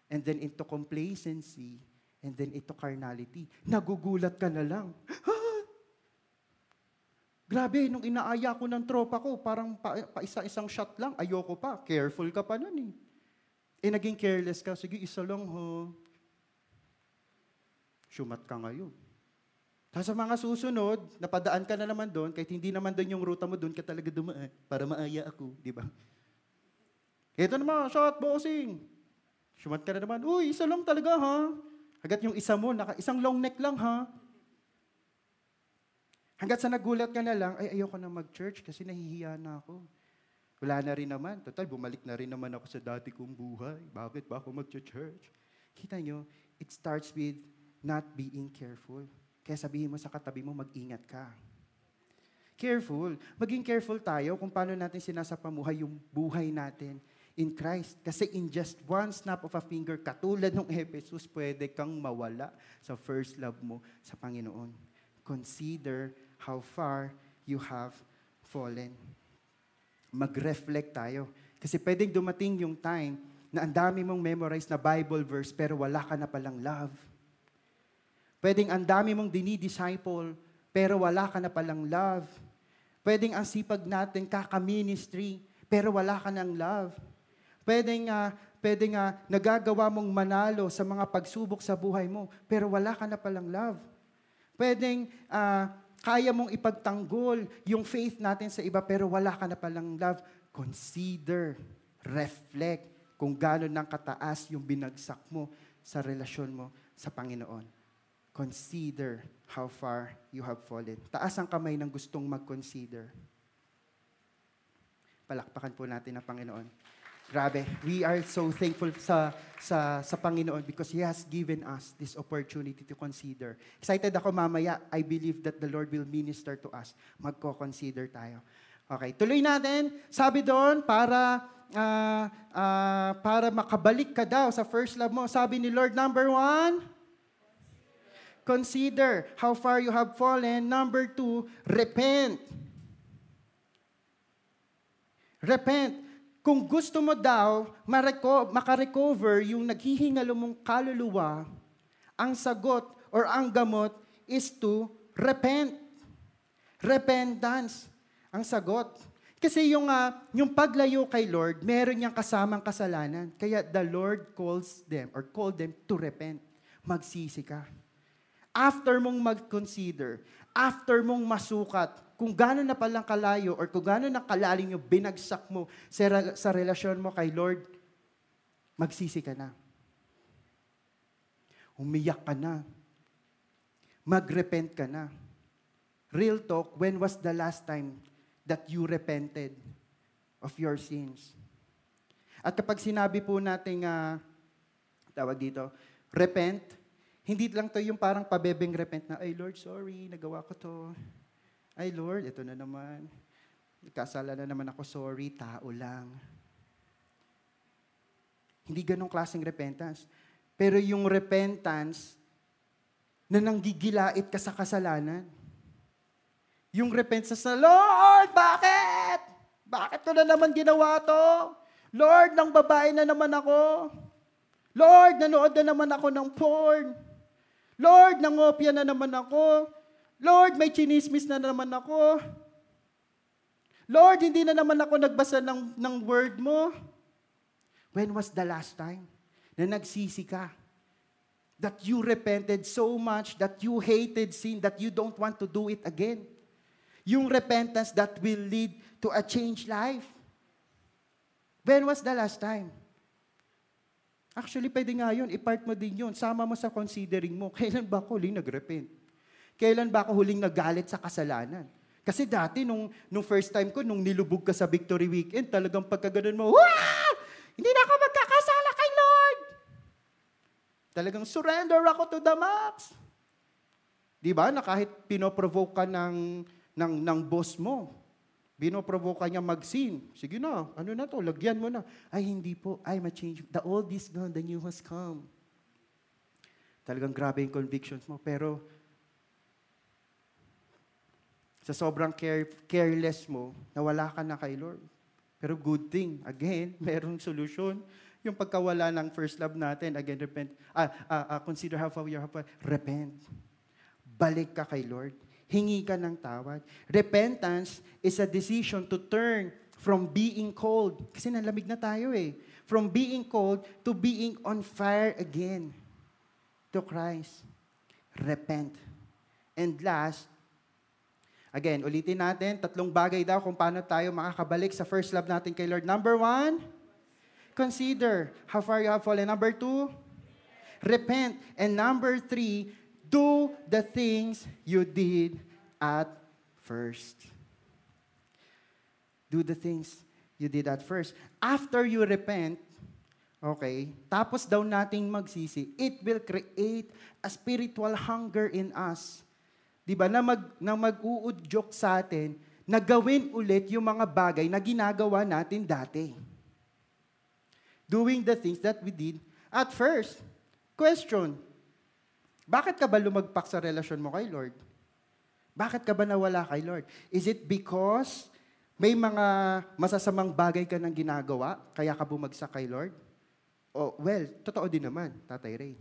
and then into complacency, and then into carnality. Nagugulat ka na lang. Grabe, nung inaaya ko ng tropa ko, parang pa, pa isa-isang shot lang, ayoko pa. Careful ka pa nun eh. Eh, naging careless ka. Sige, isa lang ho. Sumat ka ngayon. Tapos sa mga susunod, napadaan ka na naman doon, kahit hindi naman doon yung ruta mo, doon ka talaga dumaan para maaya ako, di ba? Ito naman, shot, bossing. Sumat ka na naman, uy, isa lang talaga ha. Hanggat yung isa mo, naka, isang long neck lang ha. Hanggat sa nagulat ka na lang, ay ayoko na mag-church kasi nahihiya na ako. Wala na rin naman. Total, bumalik na rin naman ako sa dati kong buhay. Bakit ba ako mag-church? Kita nyo, it starts with not being careful. Kaya sabihin mo sa katabi mo, mag-ingat ka. Careful. Maging careful tayo kung paano natin sinasapamuhay yung buhay natin in Christ. Kasi in just one snap of a finger, katulad ng Ephesus, pwede kang mawala sa first love mo sa Panginoon. Consider how far you have fallen. Mag-reflect tayo. Kasi pwedeng dumating yung time na ang dami mong memorize na Bible verse pero wala ka na palang love. Pwedeng ang dami mong dinidisciple, pero wala ka na palang love. Pwedeng ang sipag natin kaka-ministry, pero wala ka ng love. Pwedeng, uh, pwedeng uh, nagagawa mong manalo sa mga pagsubok sa buhay mo, pero wala ka na palang love. Pwedeng uh, kaya mong ipagtanggol yung faith natin sa iba, pero wala ka na palang love. Consider, reflect kung gano'n ng kataas yung binagsak mo sa relasyon mo sa Panginoon. Consider how far you have fallen. Taas ang kamay ng gustong mag-consider. Palakpakan po natin ang Panginoon. Grabe, we are so thankful sa, sa, sa Panginoon because He has given us this opportunity to consider. Excited ako mamaya. I believe that the Lord will minister to us. Magko-consider tayo. Okay, tuloy natin. Sabi doon, para uh, uh, para makabalik ka daw sa first love mo. Sabi ni Lord, number one, Consider how far you have fallen. Number two, repent. Repent. Kung gusto mo daw makarecover yung naghihingalo mong kaluluwa, ang sagot or ang gamot is to repent. Repentance ang sagot. Kasi yung, uh, yung paglayo kay Lord, meron niyang kasamang kasalanan. Kaya the Lord calls them or called them to repent. Magsisi ka after mong mag-consider, after mong masukat, kung gano'n na palang kalayo or kung gano'n na kalalim yung binagsak mo sa, sa relasyon mo kay Lord, magsisi ka na. Umiyak ka na. Magrepent ka na. Real talk, when was the last time that you repented of your sins? At kapag sinabi po natin, uh, tawag dito, repent, hindi lang to yung parang pabebeng repent na, ay Lord, sorry, nagawa ko to. Ay Lord, ito na naman. Kasala na naman ako, sorry, tao lang. Hindi ganong klaseng repentance. Pero yung repentance na nanggigilait ka sa kasalanan. Yung repentance sa, Lord, bakit? Bakit ko na naman ginawa to? Lord, nang babae na naman ako. Lord, nanood na naman ako ng porn. Lord, nangopya na naman ako. Lord, may chinismis na naman ako. Lord, hindi na naman ako nagbasa ng, ng word mo. When was the last time na nagsisi ka? That you repented so much that you hated sin, that you don't want to do it again. Yung repentance that will lead to a changed life. When was the last time? Actually, pwede nga yun. I-part mo din yun. Sama mo sa considering mo. Kailan ba ako huling nag-repent? Kailan ba ako huling nagalit sa kasalanan? Kasi dati, nung, nung first time ko, nung nilubog ka sa Victory Weekend, talagang pagkaganon mo, Wah! Hindi na ako magkakasala kay Lord! Talagang surrender ako to the max. Di ba? Na kahit pinoprovoke ka ng, ng, ng boss mo, binoprovoke niya mag-sin. Sige na, ano na to, lagyan mo na. Ay, hindi po, I'm a change. The old is gone, the new has come. Talagang grabe yung convictions mo. Pero, sa sobrang care, careless mo, nawala ka na kay Lord. Pero good thing, again, merong solusyon. Yung pagkawala ng first love natin, again, repent. Ah, ah, ah, consider how far you have Repent. Balik ka kay Lord. Hingi ka ng tawad. Repentance is a decision to turn from being cold. Kasi nalamig na tayo eh. From being cold to being on fire again to Christ. Repent. And last, again, ulitin natin, tatlong bagay daw kung paano tayo makakabalik sa first love natin kay Lord. Number one, consider how far you have fallen. Number two, repent. And number three, do the things you did at first. Do the things you did at first. After you repent, okay, tapos daw nating magsisi, it will create a spiritual hunger in us. 'Di ba? Na mag na mag-uudyok sa atin na gawin ulit yung mga bagay na ginagawa natin dati doing the things that we did at first. Question, bakit ka ba lumagpak sa relasyon mo kay Lord? Bakit ka ba nawala kay Lord? Is it because may mga masasamang bagay ka nang ginagawa, kaya ka bumagsak kay Lord? Oh, well, totoo din naman, Tatay Ray.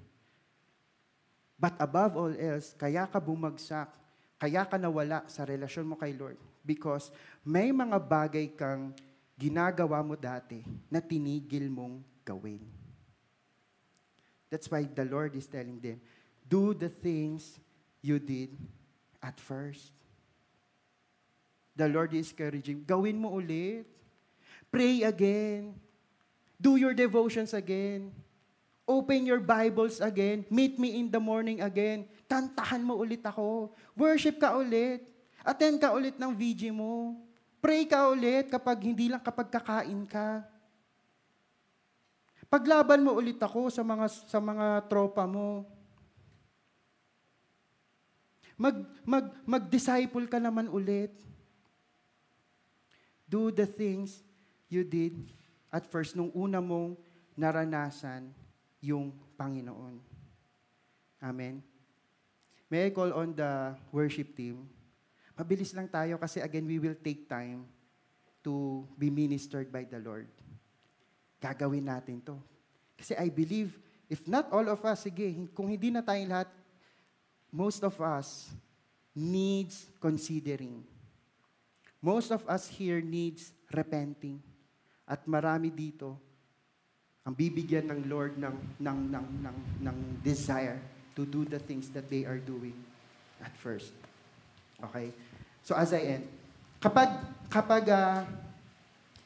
But above all else, kaya ka bumagsak, kaya ka nawala sa relasyon mo kay Lord because may mga bagay kang ginagawa mo dati na tinigil mong gawin. That's why the Lord is telling them, do the things you did at first. The Lord is encouraging, gawin mo ulit. Pray again. Do your devotions again. Open your Bibles again. Meet me in the morning again. Kantahan mo ulit ako. Worship ka ulit. Attend ka ulit ng VG mo. Pray ka ulit kapag hindi lang kapag kakain ka. Paglaban mo ulit ako sa mga sa mga tropa mo. Mag mag mag-disciple ka naman ulit. Do the things you did at first nung una mong naranasan yung Panginoon. Amen. May I call on the worship team? Mabilis lang tayo kasi again, we will take time to be ministered by the Lord. Gagawin natin to. Kasi I believe, if not all of us, sige, kung hindi na tayong lahat, most of us needs considering. Most of us here needs repenting. At marami dito ang bibigyan ng Lord ng, ng, ng, ng, ng desire to do the things that they are doing at first. Okay? So as I end, kapag kapag uh,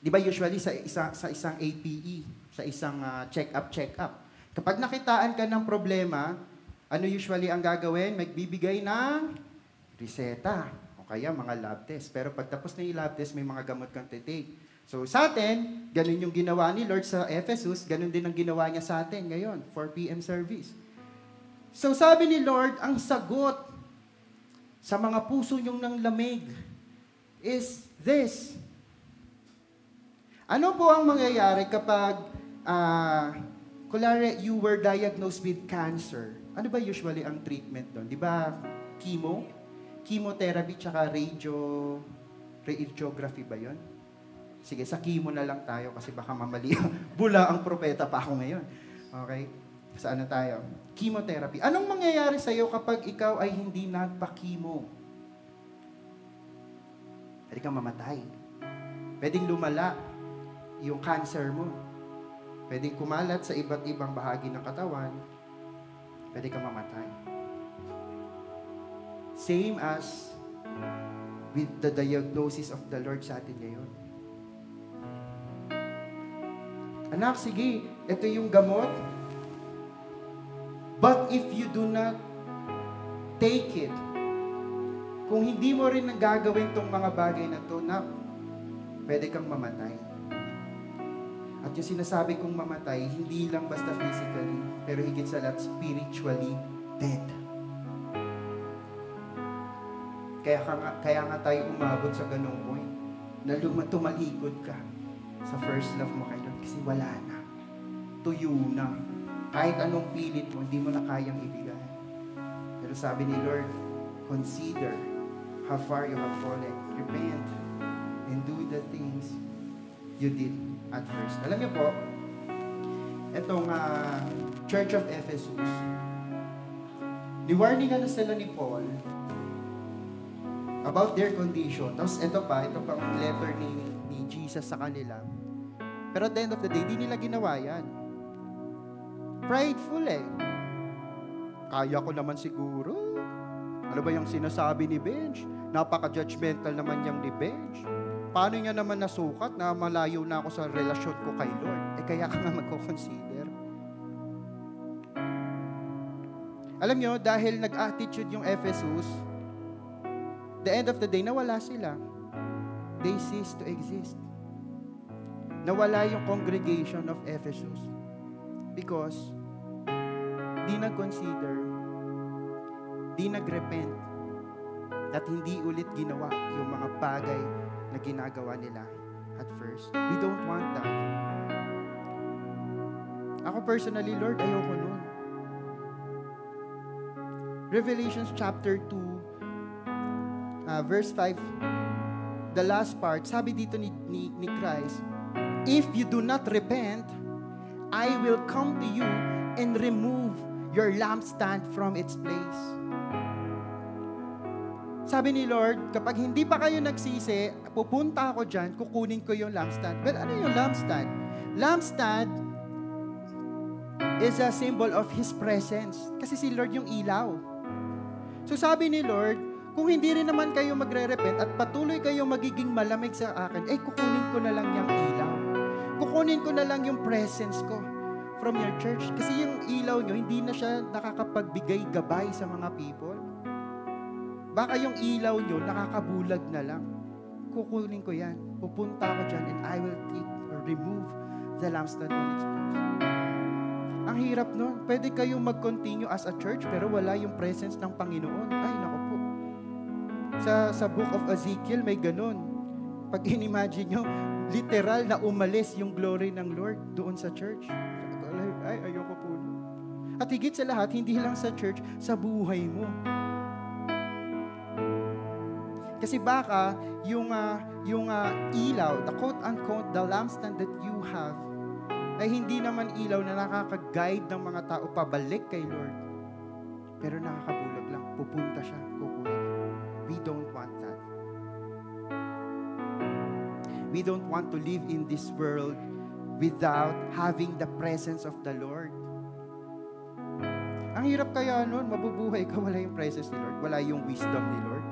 'di ba usually sa isa sa isang APE, sa isang uh, check-up check-up, kapag nakitaan ka ng problema, ano usually ang gagawin? Magbibigay ng reseta o kaya mga lab test. Pero pag tapos na yung lab test, may mga gamot kang take. So sa atin, ganun yung ginawa ni Lord sa Ephesus, ganun din ang ginawa niya sa atin ngayon, 4 p.m. service. So sabi ni Lord, ang sagot sa mga puso nyong ng lamig is this. Ano po ang mangyayari kapag, uh, kulare, you were diagnosed with cancer? Ano ba usually ang treatment doon? Di ba chemo? Chemotherapy tsaka radio, radiography ba yon? Sige, sa chemo na lang tayo kasi baka mamali. Bula ang propeta pa ako ngayon. Okay? Saan na tayo? chemotherapy. Anong mangyayari sa iyo kapag ikaw ay hindi nagpa-chemo? Pwede kang mamatay. Pwedeng lumala yung cancer mo. Pwedeng kumalat sa iba't ibang bahagi ng katawan. Pwede kang mamatay. Same as with the diagnosis of the Lord sa atin ngayon. Anak, sige, ito yung gamot, But if you do not take it, kung hindi mo rin nagagawin tong mga bagay na to, na pwede kang mamatay. At yung sinasabi kong mamatay, hindi lang basta physically, pero higit sa lahat spiritually dead. Kaya, nga, kaya nga tayo umabot sa ganong point na tumalikod ka sa first love mo kay Lord kasi wala na. Tuyo na kahit anong pilit mo, hindi mo na kayang ibigay. Pero sabi ni Lord, consider how far you have fallen. Repent and do the things you did at first. Alam niyo po, itong uh, Church of Ephesus, niwarningan na sila ni Paul about their condition. Tapos ito pa, ito pang letter ni, ni Jesus sa kanila. Pero at the end of the day, di nila ginawa yan. Prideful eh. Kaya ko naman siguro. Ano ba yung sinasabi ni Benj? Napaka-judgmental naman yung ni Benj. Paano niya naman nasukat na malayo na ako sa relasyon ko kay Lord? Eh kaya ka nga magko-consider. Alam nyo, dahil nag-attitude yung Ephesus, the end of the day, nawala sila. They ceased to exist. Nawala yung congregation of Ephesus because di nag-consider, di nag-repent, at hindi ulit ginawa yung mga bagay na ginagawa nila at first. We don't want that. Ako personally, Lord, ayoko nun. Revelations chapter 2, uh, verse 5, the last part, sabi dito ni, ni, ni Christ, If you do not repent, I will come to you and remove your lampstand from its place. Sabi ni Lord, kapag hindi pa kayo nagsisi, pupunta ako dyan, kukunin ko yung lampstand. But ano yung lampstand? Lampstand is a symbol of His presence. Kasi si Lord yung ilaw. So sabi ni Lord, kung hindi rin naman kayo magre-repent at patuloy kayong magiging malamig sa akin, eh kukunin ko na lang yung ilaw. Kukunin ko na lang yung presence ko from your church. Kasi yung ilaw nyo, hindi na siya nakakapagbigay gabay sa mga people. Baka yung ilaw nyo, nakakabulag na lang. Kukunin ko yan. Pupunta ako dyan and I will take or remove the lampstand on its place. Ang hirap nun. Pwede kayong mag-continue as a church pero wala yung presence ng Panginoon. Ay, nako po. Sa, sa book of Ezekiel, may ganun. Pag in-imagine nyo, literal na umalis yung glory ng Lord doon sa church. Ay, ayoko po. At higit sa lahat, hindi lang sa church, sa buhay mo. Kasi baka yung uh, yung uh, ilaw, the quote unquote the lampstand that you have ay hindi naman ilaw na nakaka-guide ng mga tao pabalik kay Lord. Pero nakakabulag lang. Pupunta siya, kukunin. We don't want that. We don't want to live in this world without having the presence of the Lord. Ang hirap kaya nun, mabubuhay ka, wala yung presence ni Lord, wala yung wisdom ni Lord,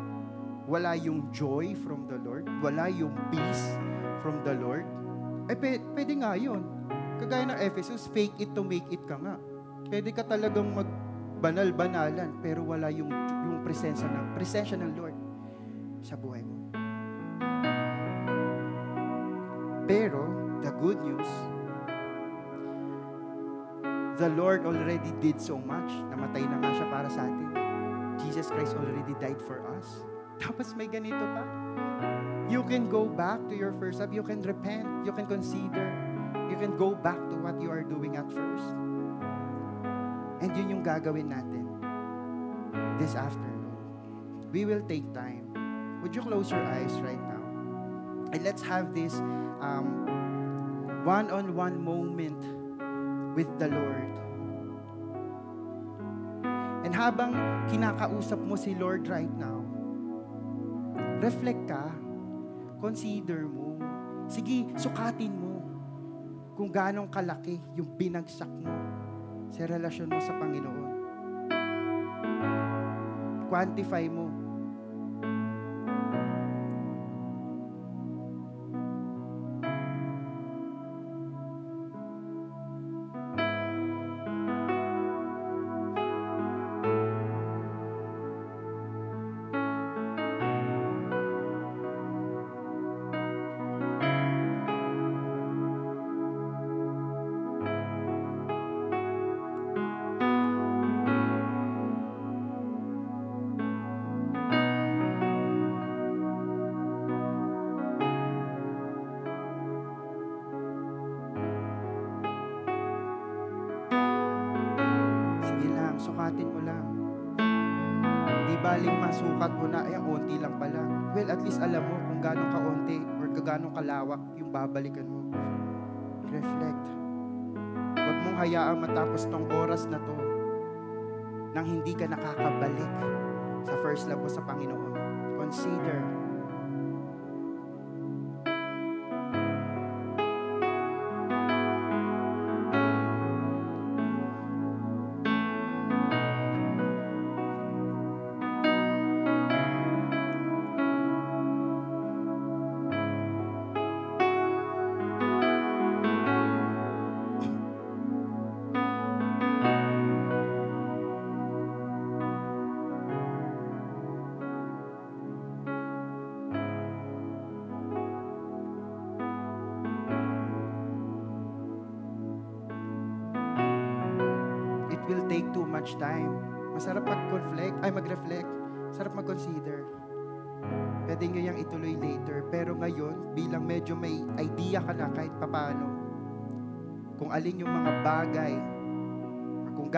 wala yung joy from the Lord, wala yung peace from the Lord. Eh, pwede nga yun. Kagaya ng Ephesus, fake it to make it ka nga. Pwede ka talagang magbanal-banalan, pero wala yung, yung presensya ng, presensya ng Lord sa buhay mo. Pero, the good news, the Lord already did so much. Namatay na nga siya para sa atin. Jesus Christ already died for us. Tapos may ganito pa. You can go back to your first love. You can repent. You can consider. You can go back to what you are doing at first. And yun yung gagawin natin this afternoon. We will take time. Would you close your eyes right now? And let's have this um, one-on-one moment with the Lord. And habang kinakausap mo si Lord right now, reflect ka, consider mo, sige, sukatin mo kung ganong kalaki yung binagsak mo sa relasyon mo sa Panginoon. Quantify mo. Sige lang, sukatin mo lang. Hindi baling masukat mo na, ang onti lang pala. Well, at least alam mo kung gano'ng kaunti or gano'ng kalawak yung babalikan mo. Reflect. Huwag mong hayaang matapos tong oras na to nang hindi ka nakakabalik sa first love mo sa Panginoon. Consider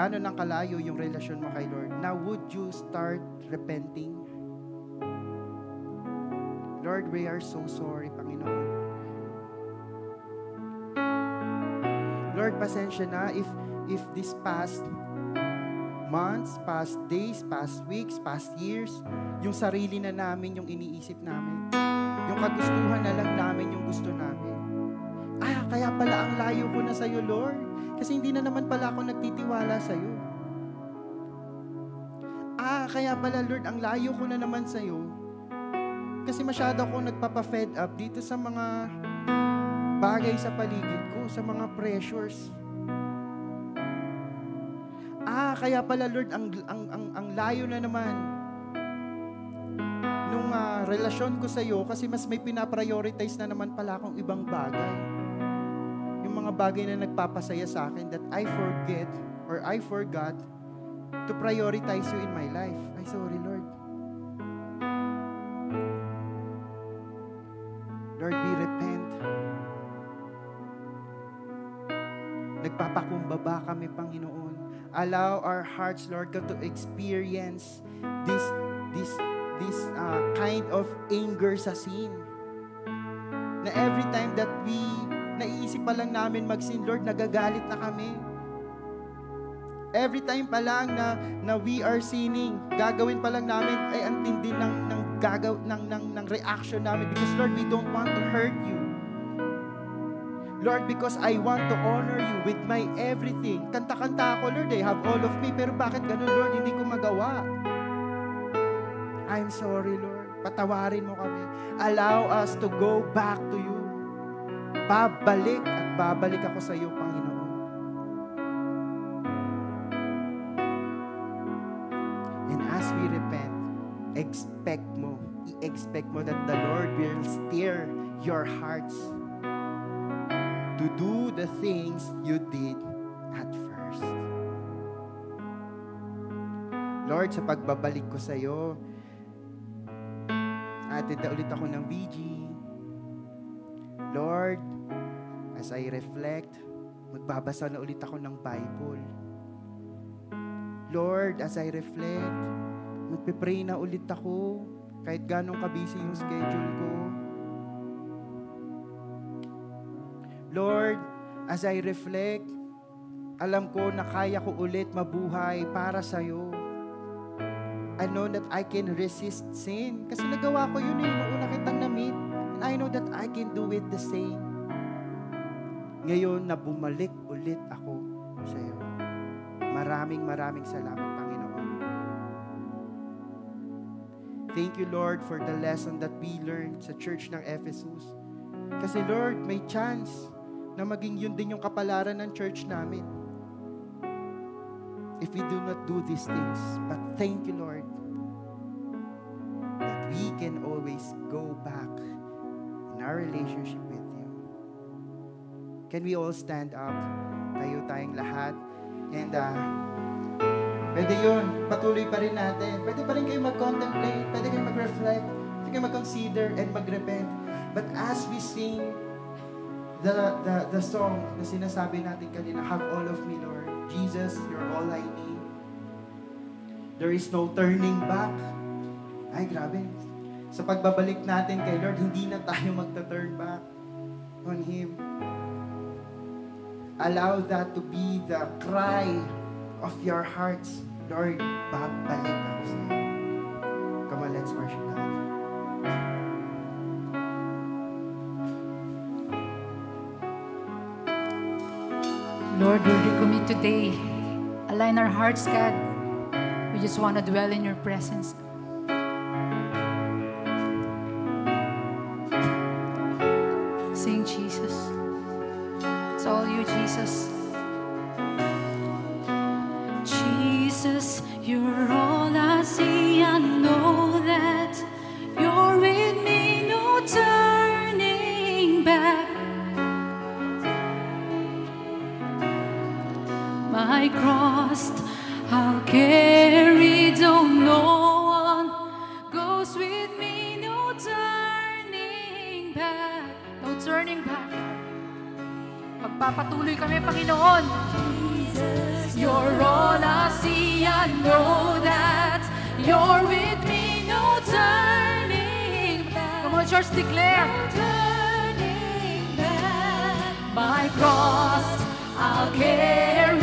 gano'n lang kalayo yung relasyon mo kay Lord, now would you start repenting? Lord, we are so sorry, Panginoon. Lord, pasensya na if if this past months, past days, past weeks, past years, yung sarili na namin yung iniisip namin. Yung kagustuhan na lang namin yung gusto namin. Ah, kaya pala ang layo ko na sa'yo, Lord. Kasi hindi na naman pala ako nagtitiwala sa'yo. Ah, kaya pala, Lord, ang layo ko na naman sa'yo. Kasi masyado ako nagpapa-fed up dito sa mga bagay sa paligid ko, sa mga pressures. Ah, kaya pala Lord, ang ang ang, ang layo na naman nung ah, relasyon ko sa iyo kasi mas may pinaprioritize na naman pala akong ibang bagay. Yung mga bagay na nagpapasaya sa akin that I forget or I forgot to prioritize you in my life. Ay, sorry Lord. Lord, we repent. Nagpapakumbaba kami, Panginoon. Allow our hearts, Lord God, to experience this this this uh, kind of anger sa sin. Na every time that we naiisip pa lang namin mag-sin, Lord, nagagalit na kami. Every time pa lang na, na we are sinning, gagawin pa lang namin ay ang tindi ng, ng, gagaw, ng, ng, ng reaction namin because Lord, we don't want to hurt you. Lord, because I want to honor you with my everything. Kanta-kanta ako, Lord, I have all of me. Pero bakit ganun, Lord, hindi ko magawa? I'm sorry, Lord. Patawarin mo kami. Allow us to go back to you. Babalik at babalik ako sa iyo, Panginoon. And as we repent, expect mo, i-expect mo that the Lord will steer your hearts to do the things you did at first. Lord, sa pagbabalik ko sa iyo, atid na ulit ako ng VG. Lord, as I reflect, magbabasa na ulit ako ng Bible. Lord, as I reflect, magpe-pray na ulit ako kahit ganong kabisi yung schedule ko. Lord, as I reflect, alam ko na kaya ko ulit mabuhay para sa'yo. I know that I can resist sin. Kasi nagawa ko yun eh, nung una kitang na-meet. And I know that I can do it the same. Ngayon na bumalik ulit ako sa iyo. Maraming maraming salamat, Panginoon. Thank you, Lord, for the lesson that we learned sa church ng Ephesus. Kasi Lord, may chance na maging yun din yung kapalaran ng church namin. If we do not do these things. But thank you, Lord, that we can always go back in our relationship with. Can we all stand up? Tayo tayong lahat. And uh, pwede yun. Patuloy pa rin natin. Pwede pa rin kayo mag-contemplate. Pwede kayo mag-reflect. Pwede kayo mag-consider and mag-repent. But as we sing the, the, the song na sinasabi natin kanina, Have all of me, Lord. Jesus, you're all I need. There is no turning back. Ay, grabe. Sa pagbabalik natin kay Lord, hindi na tayo magta-turn back on Him. Allow that to be the cry of your hearts. Lord, babalik ako sa. Come on, let's worship God. Lord, we recommit today. Align our hearts, God. We just want to dwell in your presence. My cross I'll carry, don't no one goes with me, no turning back, no turning back. Magpapatuloy kami, Panginoon. You're all I see, I know that you're with me, no turning back. Come on, church, declare. turning back. My cross I'll carry,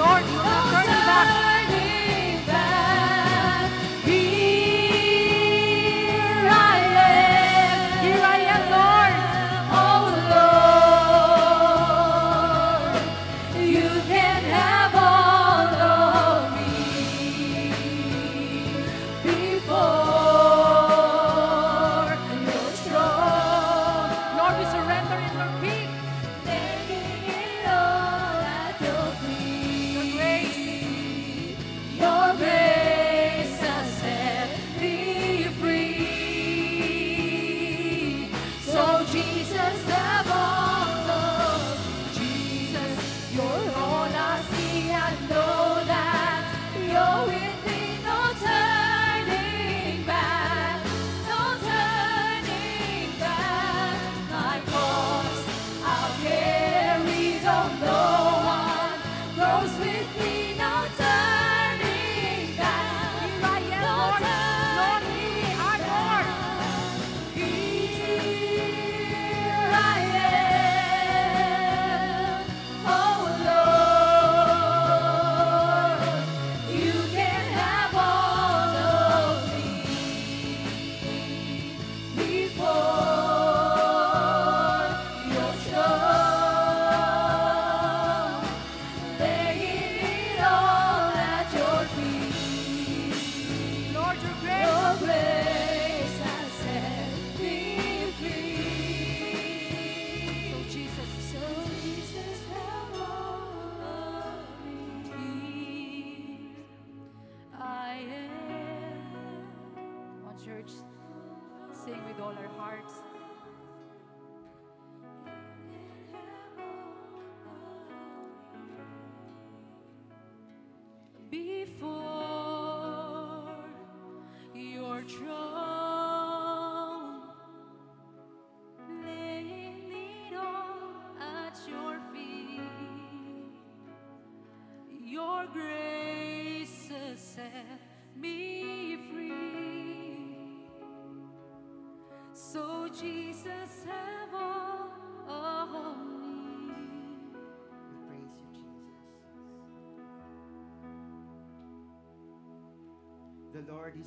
Lord,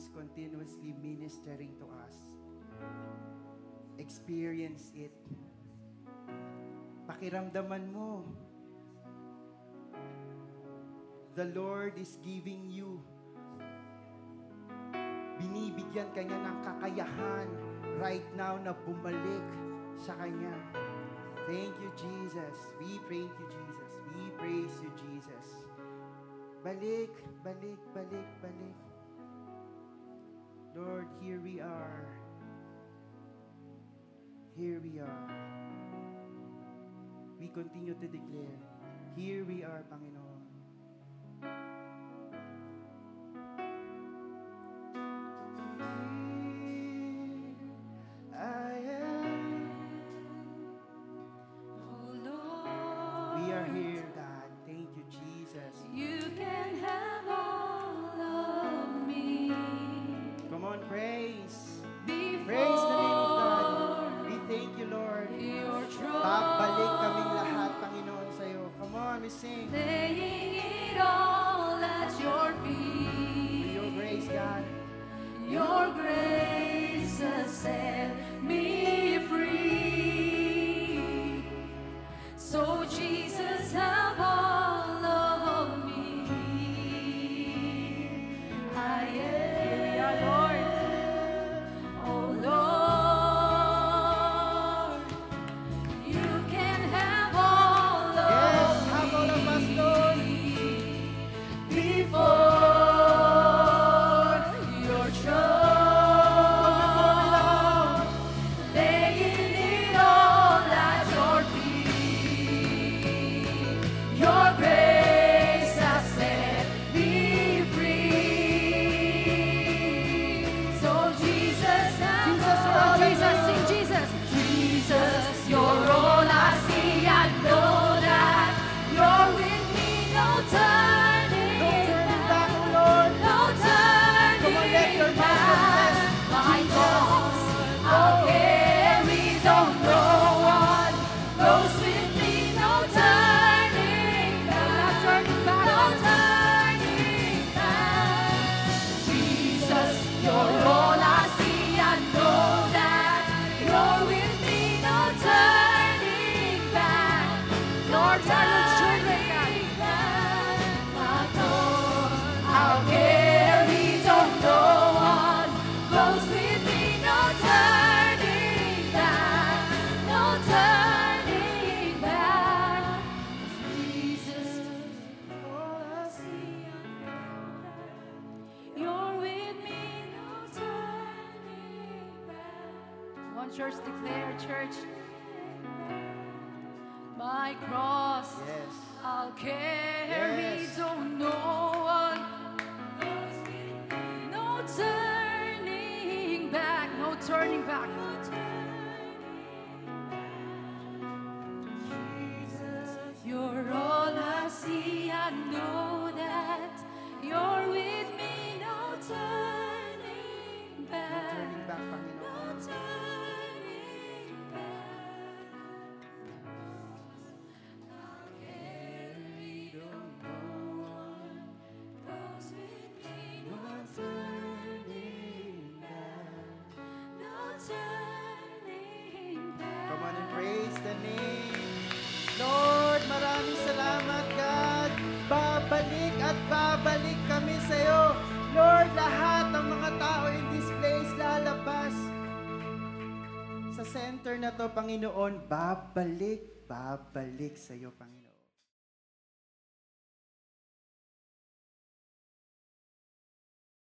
is continuously ministering to us. Experience it. Pakiramdaman mo. The Lord is giving you. Binibigyan kanya ng kakayahan right now na bumalik sa kanya. Thank you, Jesus. We praise you, Jesus. We praise you, Jesus. Balik, balik, balik, balik. Lord, here we are. Here we are. We continue to declare, here we are, Panginoon. Panginoon, babalik, babalik sa iyo, Panginoon.